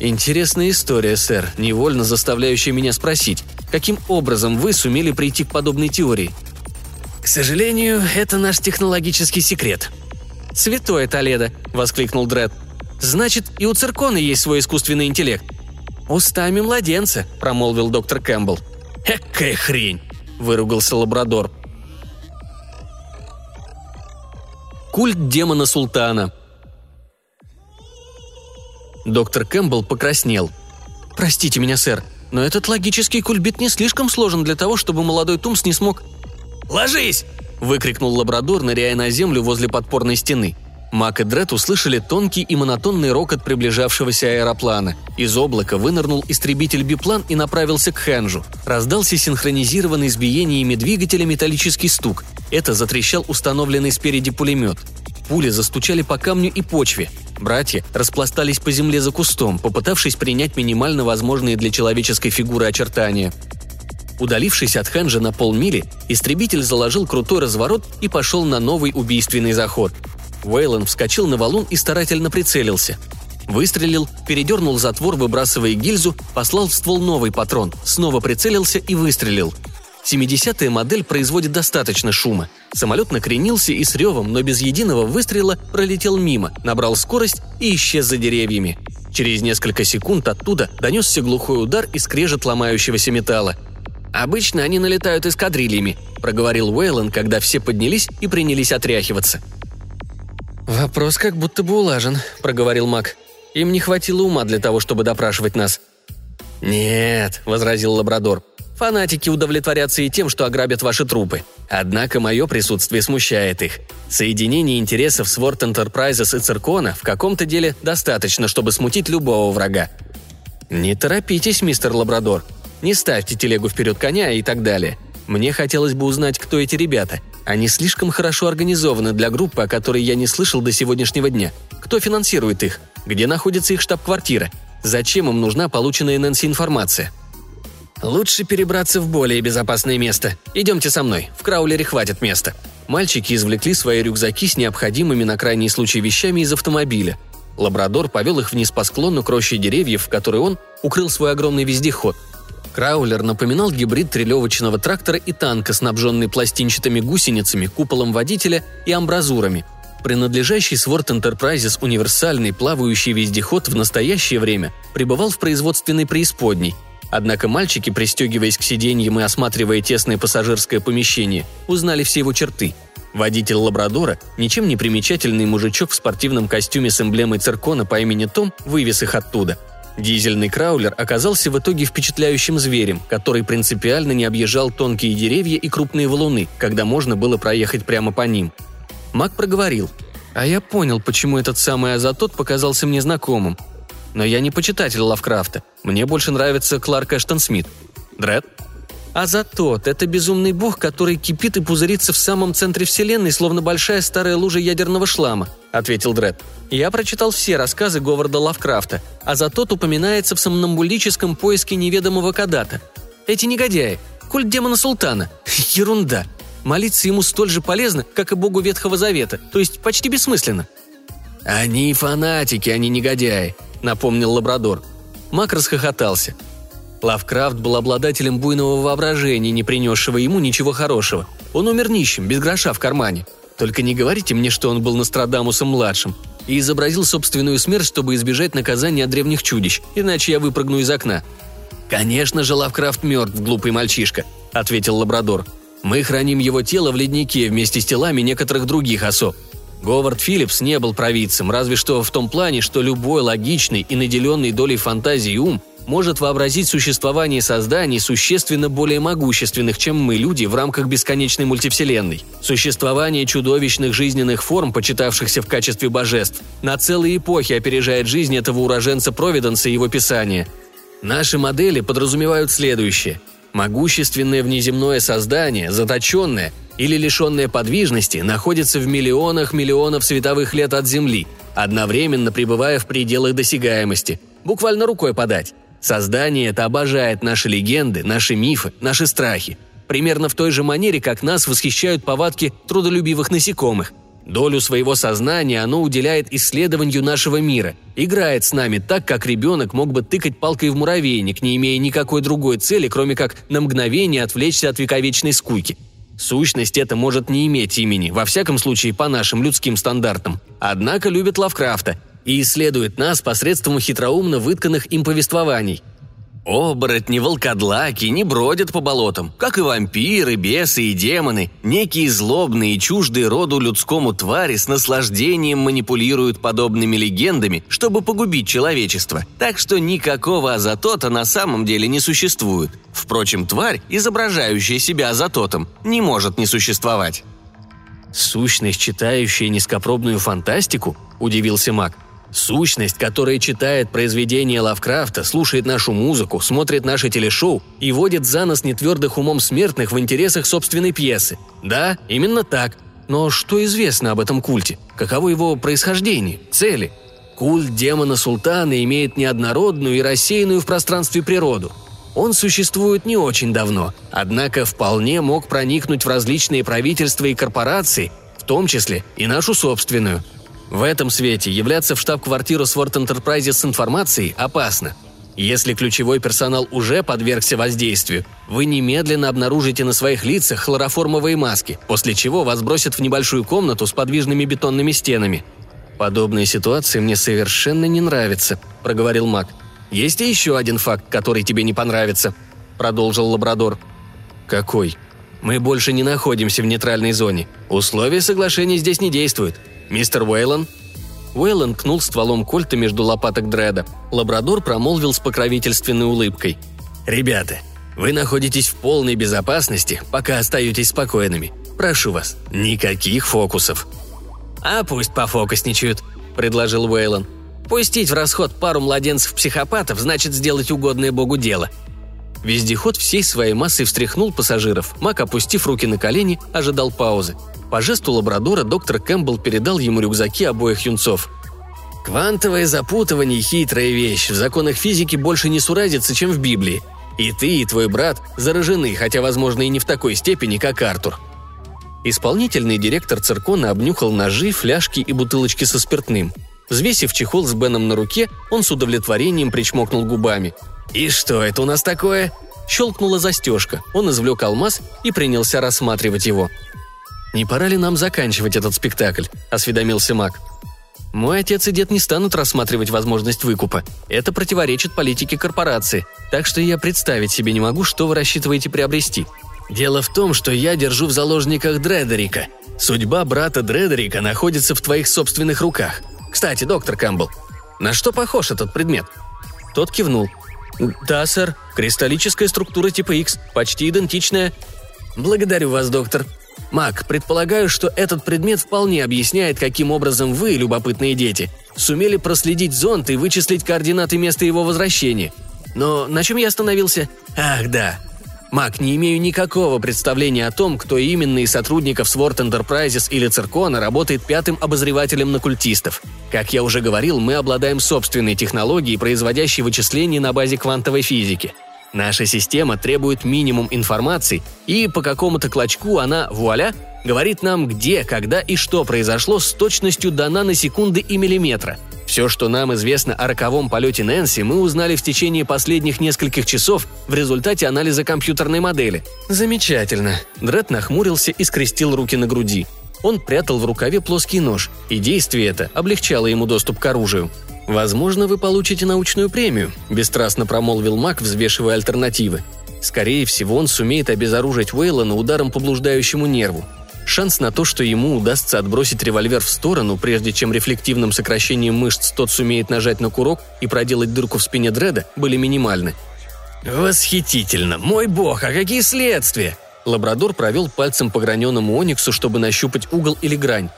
Интересная история, сэр, невольно заставляющая меня спросить, каким образом вы сумели прийти к подобной теории? К сожалению, это наш технологический секрет. «Святое Толедо!» – воскликнул Дред. «Значит, и у циркона есть свой искусственный интеллект». «Устами младенца», – промолвил доктор Кэмпбелл. «Экая хрень!» – выругался лабрадор. Культ демона султана. Доктор Кэмпбелл покраснел. «Простите меня, сэр, но этот логический кульбит не слишком сложен для того, чтобы молодой Тумс не смог...» «Ложись!» – выкрикнул лабрадор, ныряя на землю возле подпорной стены. Мак и Дред услышали тонкий и монотонный рокот приближавшегося аэроплана. Из облака вынырнул истребитель биплан и направился к Хэнжу. Раздался синхронизированный с биениями двигателя металлический стук. Это затрещал установленный спереди пулемет. Пули застучали по камню и почве. Братья распластались по земле за кустом, попытавшись принять минимально возможные для человеческой фигуры очертания. Удалившись от Хэнжа на полмили, истребитель заложил крутой разворот и пошел на новый убийственный заход – Уэйлон вскочил на валун и старательно прицелился. Выстрелил, передернул затвор, выбрасывая гильзу, послал в ствол новый патрон, снова прицелился и выстрелил. 70-я модель производит достаточно шума. Самолет накренился и с ревом, но без единого выстрела пролетел мимо, набрал скорость и исчез за деревьями. Через несколько секунд оттуда донесся глухой удар и скрежет ломающегося металла. «Обычно они налетают эскадрильями», – проговорил Уэйлон, когда все поднялись и принялись отряхиваться – «Вопрос как будто бы улажен», — проговорил Мак. «Им не хватило ума для того, чтобы допрашивать нас». «Нет», — возразил Лабрадор. «Фанатики удовлетворятся и тем, что ограбят ваши трупы. Однако мое присутствие смущает их. Соединение интересов Sword Enterprises и Циркона в каком-то деле достаточно, чтобы смутить любого врага. Не торопитесь, мистер Лабрадор. Не ставьте телегу вперед коня и так далее. Мне хотелось бы узнать, кто эти ребята. Они слишком хорошо организованы для группы, о которой я не слышал до сегодняшнего дня. Кто финансирует их? Где находится их штаб-квартира? Зачем им нужна полученная Нэнси информация? Лучше перебраться в более безопасное место. Идемте со мной, в Краулере хватит места. Мальчики извлекли свои рюкзаки с необходимыми на крайний случай вещами из автомобиля. Лабрадор повел их вниз по склону к роще деревьев, в которой он укрыл свой огромный вездеход – Краулер напоминал гибрид трелевочного трактора и танка, снабженный пластинчатыми гусеницами, куполом водителя и амбразурами. Принадлежащий Sword Enterprises универсальный плавающий вездеход в настоящее время пребывал в производственной преисподней. Однако мальчики, пристегиваясь к сиденьям и осматривая тесное пассажирское помещение, узнали все его черты – Водитель лабрадора, ничем не примечательный мужичок в спортивном костюме с эмблемой циркона по имени Том, вывез их оттуда. Дизельный краулер оказался в итоге впечатляющим зверем, который принципиально не объезжал тонкие деревья и крупные валуны, когда можно было проехать прямо по ним. Мак проговорил. «А я понял, почему этот самый Азатот показался мне знакомым. Но я не почитатель Лавкрафта. Мне больше нравится Кларк Эштон Смит. Дред?» Азатот – это безумный бог, который кипит и пузырится в самом центре Вселенной, словно большая старая лужа ядерного шлама», – ответил Дред. «Я прочитал все рассказы Говарда Лавкрафта. Азатот упоминается в сомнамбулическом поиске неведомого Кадата. Эти негодяи – культ демона Султана. Ерунда. Молиться ему столь же полезно, как и богу Ветхого Завета, то есть почти бессмысленно». «Они фанатики, а не негодяи», – напомнил Лабрадор. Мак расхохотался – Лавкрафт был обладателем буйного воображения, не принесшего ему ничего хорошего. Он умер нищим, без гроша в кармане. Только не говорите мне, что он был Нострадамусом-младшим и изобразил собственную смерть, чтобы избежать наказания от древних чудищ, иначе я выпрыгну из окна. «Конечно же, Лавкрафт мертв, глупый мальчишка», — ответил Лабрадор. «Мы храним его тело в леднике вместе с телами некоторых других особ. Говард Филлипс не был провидцем, разве что в том плане, что любой логичный и наделенный долей фантазии ум может вообразить существование созданий существенно более могущественных, чем мы, люди, в рамках бесконечной мультивселенной. Существование чудовищных жизненных форм, почитавшихся в качестве божеств, на целые эпохи опережает жизнь этого уроженца Провиденса и его писания. Наши модели подразумевают следующее – Могущественное внеземное создание, заточенное, или лишенная подвижности находится в миллионах миллионов световых лет от Земли, одновременно пребывая в пределах досягаемости, буквально рукой подать. Создание это обожает наши легенды, наши мифы, наши страхи. Примерно в той же манере, как нас восхищают повадки трудолюбивых насекомых. Долю своего сознания оно уделяет исследованию нашего мира, играет с нами так, как ребенок мог бы тыкать палкой в муравейник, не имея никакой другой цели, кроме как на мгновение отвлечься от вековечной скуки. Сущность это может не иметь имени, во всяком случае по нашим людским стандартам. Однако любит Лавкрафта и исследует нас посредством хитроумно вытканных им повествований – Оборотни, волкодлаки не бродят по болотам, как и вампиры, бесы и демоны. Некие злобные и чуждые роду людскому твари с наслаждением манипулируют подобными легендами, чтобы погубить человечество. Так что никакого азотота на самом деле не существует. Впрочем, тварь, изображающая себя азототом, не может не существовать. «Сущность, читающая низкопробную фантастику?» – удивился маг – Сущность, которая читает произведения Лавкрафта, слушает нашу музыку, смотрит наши телешоу и водит за нос нетвердых умом смертных в интересах собственной пьесы. Да, именно так. Но что известно об этом культе? Каково его происхождение, цели? Культ демона Султана имеет неоднородную и рассеянную в пространстве природу. Он существует не очень давно, однако вполне мог проникнуть в различные правительства и корпорации, в том числе и нашу собственную – в этом свете являться в штаб-квартиру Sword Enterprises с информацией опасно. Если ключевой персонал уже подвергся воздействию, вы немедленно обнаружите на своих лицах хлороформовые маски, после чего вас бросят в небольшую комнату с подвижными бетонными стенами. «Подобные ситуации мне совершенно не нравятся», – проговорил Мак. «Есть и еще один факт, который тебе не понравится», – продолжил Лабрадор. «Какой?» «Мы больше не находимся в нейтральной зоне. Условия соглашения здесь не действуют. «Мистер Уэйлон?» Уэйлон кнул стволом кольта между лопаток Дреда. Лабрадор промолвил с покровительственной улыбкой. «Ребята, вы находитесь в полной безопасности, пока остаетесь спокойными. Прошу вас, никаких фокусов». «А пусть пофокусничают», — предложил Уэйлон. «Пустить в расход пару младенцев-психопатов значит сделать угодное богу дело». Вездеход всей своей массой встряхнул пассажиров. Мак, опустив руки на колени, ожидал паузы. По жесту лабрадора доктор Кэмпбелл передал ему рюкзаки обоих юнцов. «Квантовое запутывание – хитрая вещь. В законах физики больше не суразится, чем в Библии. И ты, и твой брат заражены, хотя, возможно, и не в такой степени, как Артур». Исполнительный директор циркона обнюхал ножи, фляжки и бутылочки со спиртным. Взвесив чехол с Беном на руке, он с удовлетворением причмокнул губами. «И что это у нас такое?» Щелкнула застежка. Он извлек алмаз и принялся рассматривать его – «Не пора ли нам заканчивать этот спектакль?» – осведомился Мак. «Мой отец и дед не станут рассматривать возможность выкупа. Это противоречит политике корпорации, так что я представить себе не могу, что вы рассчитываете приобрести. Дело в том, что я держу в заложниках Дредерика. Судьба брата Дредерика находится в твоих собственных руках. Кстати, доктор Кэмпбелл, на что похож этот предмет?» Тот кивнул. «Да, сэр. Кристаллическая структура типа X, почти идентичная». «Благодарю вас, доктор. Мак, предполагаю, что этот предмет вполне объясняет, каким образом вы, любопытные дети, сумели проследить зонд и вычислить координаты места его возвращения. Но на чем я остановился? Ах, да. Мак, не имею никакого представления о том, кто именно из сотрудников Sword Enterprises или Циркона работает пятым обозревателем на культистов. Как я уже говорил, мы обладаем собственной технологией, производящей вычисления на базе квантовой физики – Наша система требует минимум информации, и по какому-то клочку она, вуаля, говорит нам, где, когда и что произошло с точностью до наносекунды и миллиметра. Все, что нам известно о роковом полете Нэнси, мы узнали в течение последних нескольких часов в результате анализа компьютерной модели. Замечательно. Дред нахмурился и скрестил руки на груди. Он прятал в рукаве плоский нож, и действие это облегчало ему доступ к оружию. «Возможно, вы получите научную премию», – бесстрастно промолвил Мак, взвешивая альтернативы. Скорее всего, он сумеет обезоружить Уэйлона ударом по блуждающему нерву. Шанс на то, что ему удастся отбросить револьвер в сторону, прежде чем рефлективным сокращением мышц тот сумеет нажать на курок и проделать дырку в спине Дреда, были минимальны. «Восхитительно! Мой бог, а какие следствия!» Лабрадор провел пальцем по граненому ониксу, чтобы нащупать угол или грань.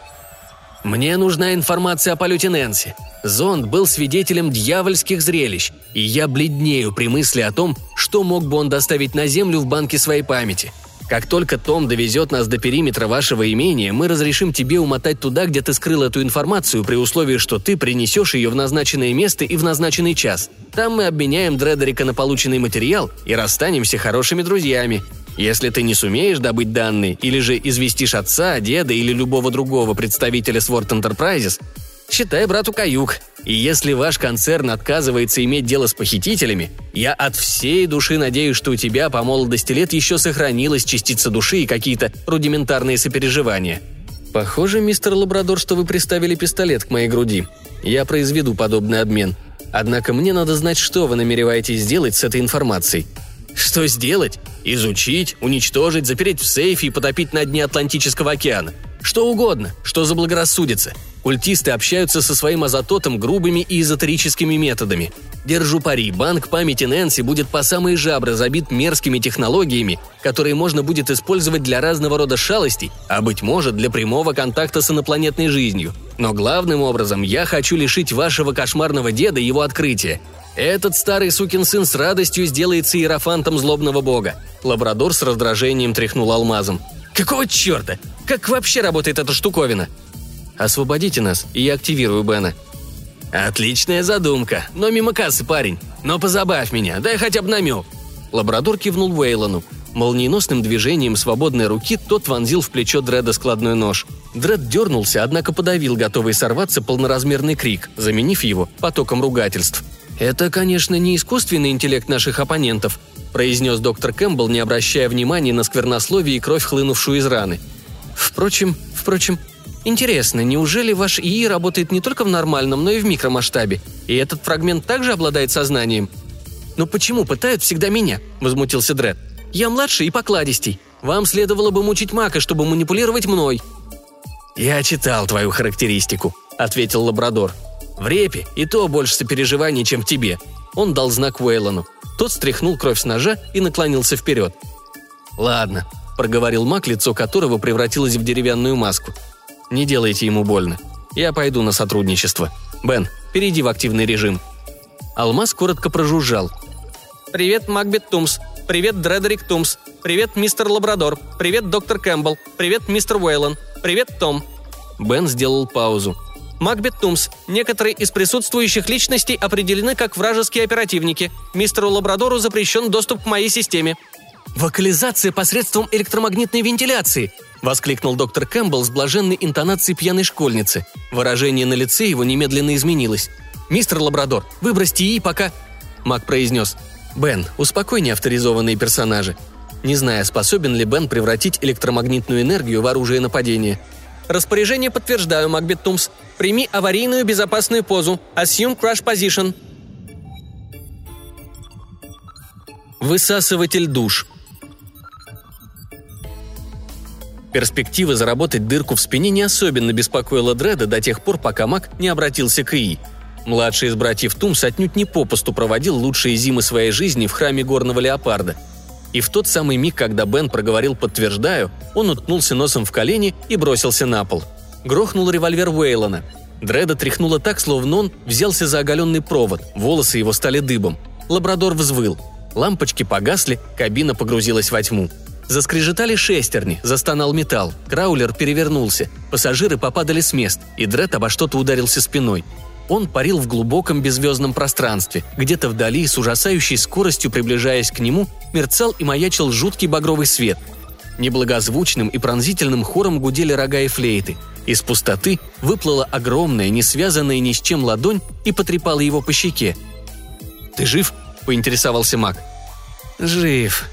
«Мне нужна информация о полете Нэнси. Зонд был свидетелем дьявольских зрелищ, и я бледнею при мысли о том, что мог бы он доставить на Землю в банке своей памяти. Как только Том довезет нас до периметра вашего имения, мы разрешим тебе умотать туда, где ты скрыл эту информацию, при условии, что ты принесешь ее в назначенное место и в назначенный час. Там мы обменяем Дредерика на полученный материал и расстанемся хорошими друзьями. Если ты не сумеешь добыть данные или же известишь отца, деда или любого другого представителя Sword Enterprises, считай брату каюк. И если ваш концерн отказывается иметь дело с похитителями, я от всей души надеюсь, что у тебя по молодости лет еще сохранилась частица души и какие-то рудиментарные сопереживания. Похоже, мистер Лабрадор, что вы приставили пистолет к моей груди. Я произведу подобный обмен. Однако мне надо знать, что вы намереваетесь сделать с этой информацией. Что сделать? Изучить, уничтожить, запереть в сейфе и потопить на дне Атлантического океана. Что угодно, что заблагорассудится. Культисты общаются со своим азототом грубыми и эзотерическими методами. Держу пари, банк памяти Нэнси будет по самые жабры забит мерзкими технологиями, которые можно будет использовать для разного рода шалостей, а быть может для прямого контакта с инопланетной жизнью. Но главным образом я хочу лишить вашего кошмарного деда его открытия. Этот старый сукин сын с радостью сделается иерофантом злобного бога. Лабрадор с раздражением тряхнул алмазом. Какого черта? Как вообще работает эта штуковина? Освободите нас, и я активирую Бена. Отличная задумка, но мимо кассы, парень. Но позабавь меня, дай хотя бы намек. Лабрадор кивнул Вейлону. Молниеносным движением свободной руки тот вонзил в плечо Дреда складной нож. Дред дернулся, однако подавил готовый сорваться полноразмерный крик, заменив его потоком ругательств. «Это, конечно, не искусственный интеллект наших оппонентов», произнес доктор Кэмпбелл, не обращая внимания на сквернословие и кровь, хлынувшую из раны. «Впрочем, впрочем, интересно, неужели ваш ИИ работает не только в нормальном, но и в микромасштабе? И этот фрагмент также обладает сознанием?» «Но почему пытают всегда меня?» – возмутился Дред. «Я младший и покладистей. Вам следовало бы мучить Мака, чтобы манипулировать мной». «Я читал твою характеристику», – ответил Лабрадор. «В репе и то больше сопереживаний, чем тебе». Он дал знак Уэйлону. Тот стряхнул кровь с ножа и наклонился вперед. «Ладно», – проговорил маг, лицо которого превратилось в деревянную маску. «Не делайте ему больно. Я пойду на сотрудничество. Бен, перейди в активный режим». Алмаз коротко прожужжал. «Привет, Макбет Тумс. Привет, Дредерик Тумс. Привет, мистер Лабрадор. Привет, доктор Кэмпбелл. Привет, мистер Уэйлон. Привет, Том». Бен сделал паузу. Макбет Тумс. Некоторые из присутствующих личностей определены как вражеские оперативники. Мистеру Лабрадору запрещен доступ к моей системе. «Вокализация посредством электромагнитной вентиляции!» – воскликнул доктор Кэмпбелл с блаженной интонацией пьяной школьницы. Выражение на лице его немедленно изменилось. «Мистер Лабрадор, выбросьте ИИ, пока...» Мак произнес. «Бен, успокой неавторизованные персонажи. Не знаю, способен ли Бен превратить электромагнитную энергию в оружие нападения. Распоряжение подтверждаю, Макбет Тумс. Прими аварийную безопасную позу. Assume crash position. Высасыватель душ. Перспектива заработать дырку в спине не особенно беспокоила Дреда до тех пор, пока Мак не обратился к Ии. Младший из братьев Тумс отнюдь не попусту проводил лучшие зимы своей жизни в храме горного леопарда – и в тот самый миг, когда Бен проговорил «подтверждаю», он уткнулся носом в колени и бросился на пол. Грохнул револьвер Уэйлона. Дреда тряхнуло так, словно он взялся за оголенный провод, волосы его стали дыбом. Лабрадор взвыл. Лампочки погасли, кабина погрузилась во тьму. Заскрежетали шестерни, застонал металл. Краулер перевернулся. Пассажиры попадали с мест, и Дред обо что-то ударился спиной. Он парил в глубоком беззвездном пространстве. Где-то вдали, с ужасающей скоростью приближаясь к нему, мерцал и маячил жуткий багровый свет. Неблагозвучным и пронзительным хором гудели рога и флейты. Из пустоты выплыла огромная, не связанная ни с чем ладонь и потрепала его по щеке. «Ты жив?» – поинтересовался маг. «Жив»,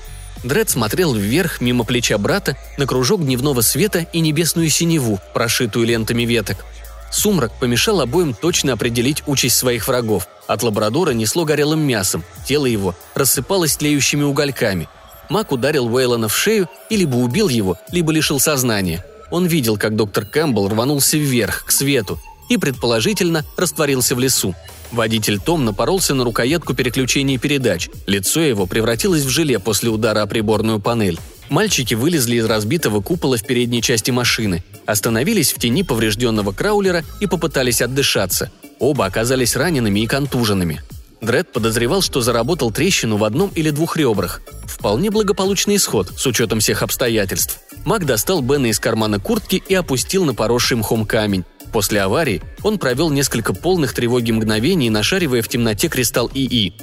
Дред смотрел вверх, мимо плеча брата, на кружок дневного света и небесную синеву, прошитую лентами веток. Сумрак помешал обоим точно определить участь своих врагов. От лабрадора несло горелым мясом, тело его рассыпалось тлеющими угольками. Мак ударил Уэйлона в шею и либо убил его, либо лишил сознания. Он видел, как доктор Кэмпбелл рванулся вверх, к свету, и, предположительно, растворился в лесу. Водитель Том напоролся на рукоятку переключения передач. Лицо его превратилось в желе после удара о приборную панель. Мальчики вылезли из разбитого купола в передней части машины, остановились в тени поврежденного краулера и попытались отдышаться. Оба оказались ранеными и контуженными. Дред подозревал, что заработал трещину в одном или двух ребрах. Вполне благополучный исход, с учетом всех обстоятельств. Мак достал Бена из кармана куртки и опустил на поросший мхом камень. После аварии он провел несколько полных тревоги мгновений, нашаривая в темноте кристалл ИИ.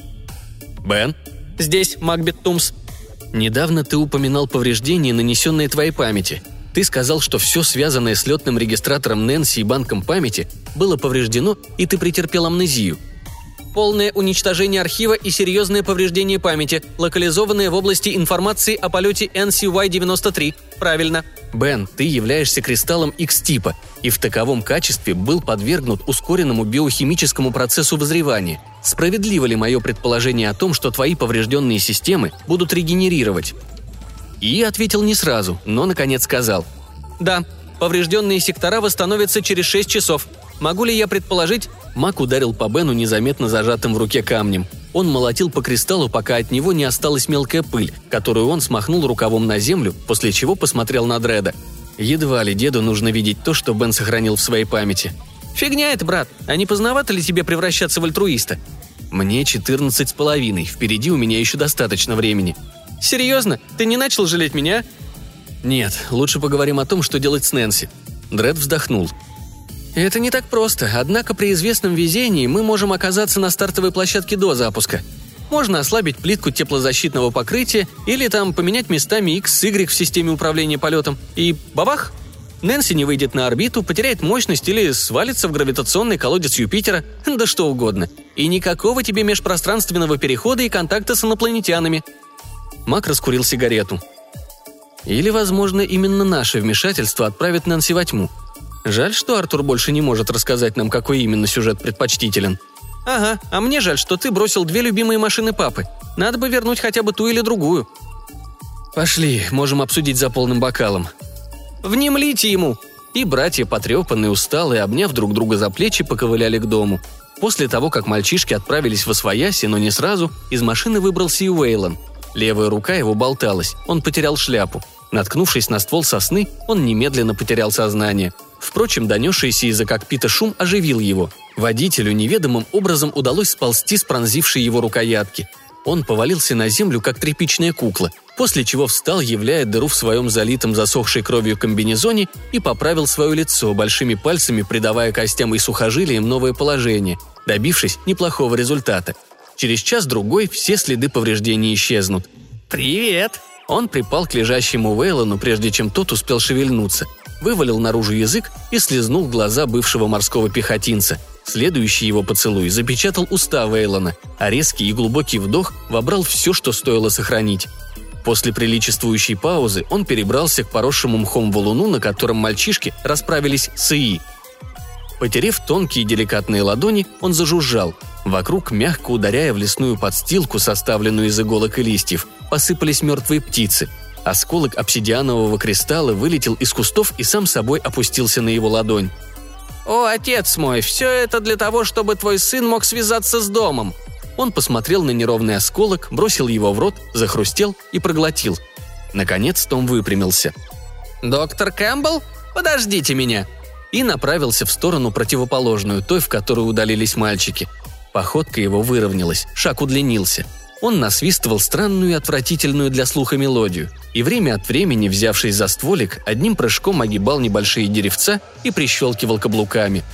«Бен?» «Здесь, Макбет Тумс». «Недавно ты упоминал повреждения, нанесенные твоей памяти. Ты сказал, что все связанное с летным регистратором Нэнси и банком памяти было повреждено, и ты претерпел амнезию полное уничтожение архива и серьезное повреждение памяти, локализованное в области информации о полете NCY-93. Правильно. Бен, ты являешься кристаллом X-типа и в таковом качестве был подвергнут ускоренному биохимическому процессу вызревания. Справедливо ли мое предположение о том, что твои поврежденные системы будут регенерировать? И ответил не сразу, но наконец сказал. Да, поврежденные сектора восстановятся через 6 часов. Могу ли я предположить, Мак ударил по Бену незаметно зажатым в руке камнем. Он молотил по кристаллу, пока от него не осталась мелкая пыль, которую он смахнул рукавом на землю, после чего посмотрел на Дреда. Едва ли деду нужно видеть то, что Бен сохранил в своей памяти. «Фигня это, брат. А не поздновато ли тебе превращаться в альтруиста?» «Мне четырнадцать с половиной. Впереди у меня еще достаточно времени». «Серьезно? Ты не начал жалеть меня?» «Нет, лучше поговорим о том, что делать с Нэнси». Дред вздохнул. Это не так просто, однако при известном везении мы можем оказаться на стартовой площадке до запуска. Можно ослабить плитку теплозащитного покрытия или там поменять местами X с Y в системе управления полетом. И бабах! Нэнси не выйдет на орбиту, потеряет мощность или свалится в гравитационный колодец Юпитера, да что угодно. И никакого тебе межпространственного перехода и контакта с инопланетянами. Мак раскурил сигарету. Или, возможно, именно наше вмешательство отправит Нэнси во тьму – Жаль, что Артур больше не может рассказать нам, какой именно сюжет предпочтителен. Ага, а мне жаль, что ты бросил две любимые машины папы. Надо бы вернуть хотя бы ту или другую. Пошли, можем обсудить за полным бокалом. Внемлите ему!» И братья, потрепанные, усталые, обняв друг друга за плечи, поковыляли к дому. После того, как мальчишки отправились в Освояси, но не сразу, из машины выбрался и Уэйлон. Левая рука его болталась, он потерял шляпу. Наткнувшись на ствол сосны, он немедленно потерял сознание – Впрочем, донесшийся из-за кокпита шум оживил его. Водителю неведомым образом удалось сползти с пронзившей его рукоятки. Он повалился на землю, как тряпичная кукла, после чего встал, являя дыру в своем залитом засохшей кровью комбинезоне и поправил свое лицо, большими пальцами придавая костям и сухожилиям новое положение, добившись неплохого результата. Через час-другой все следы повреждений исчезнут. «Привет!» Он припал к лежащему Вейлону, прежде чем тот успел шевельнуться – вывалил наружу язык и слезнул глаза бывшего морского пехотинца. Следующий его поцелуй запечатал уста Вейлона, а резкий и глубокий вдох вобрал все, что стоило сохранить. После приличествующей паузы он перебрался к поросшему мхом валуну, на котором мальчишки расправились с Ии. Потерев тонкие деликатные ладони, он зажужжал. Вокруг, мягко ударяя в лесную подстилку, составленную из иголок и листьев, посыпались мертвые птицы – Осколок обсидианового кристалла вылетел из кустов и сам собой опустился на его ладонь. «О, отец мой, все это для того, чтобы твой сын мог связаться с домом!» Он посмотрел на неровный осколок, бросил его в рот, захрустел и проглотил. Наконец Том выпрямился. «Доктор Кэмпбелл, подождите меня!» И направился в сторону противоположную, той, в которую удалились мальчики. Походка его выровнялась, шаг удлинился – он насвистывал странную и отвратительную для слуха мелодию, и время от времени, взявшись за стволик, одним прыжком огибал небольшие деревца и прищелкивал каблуками –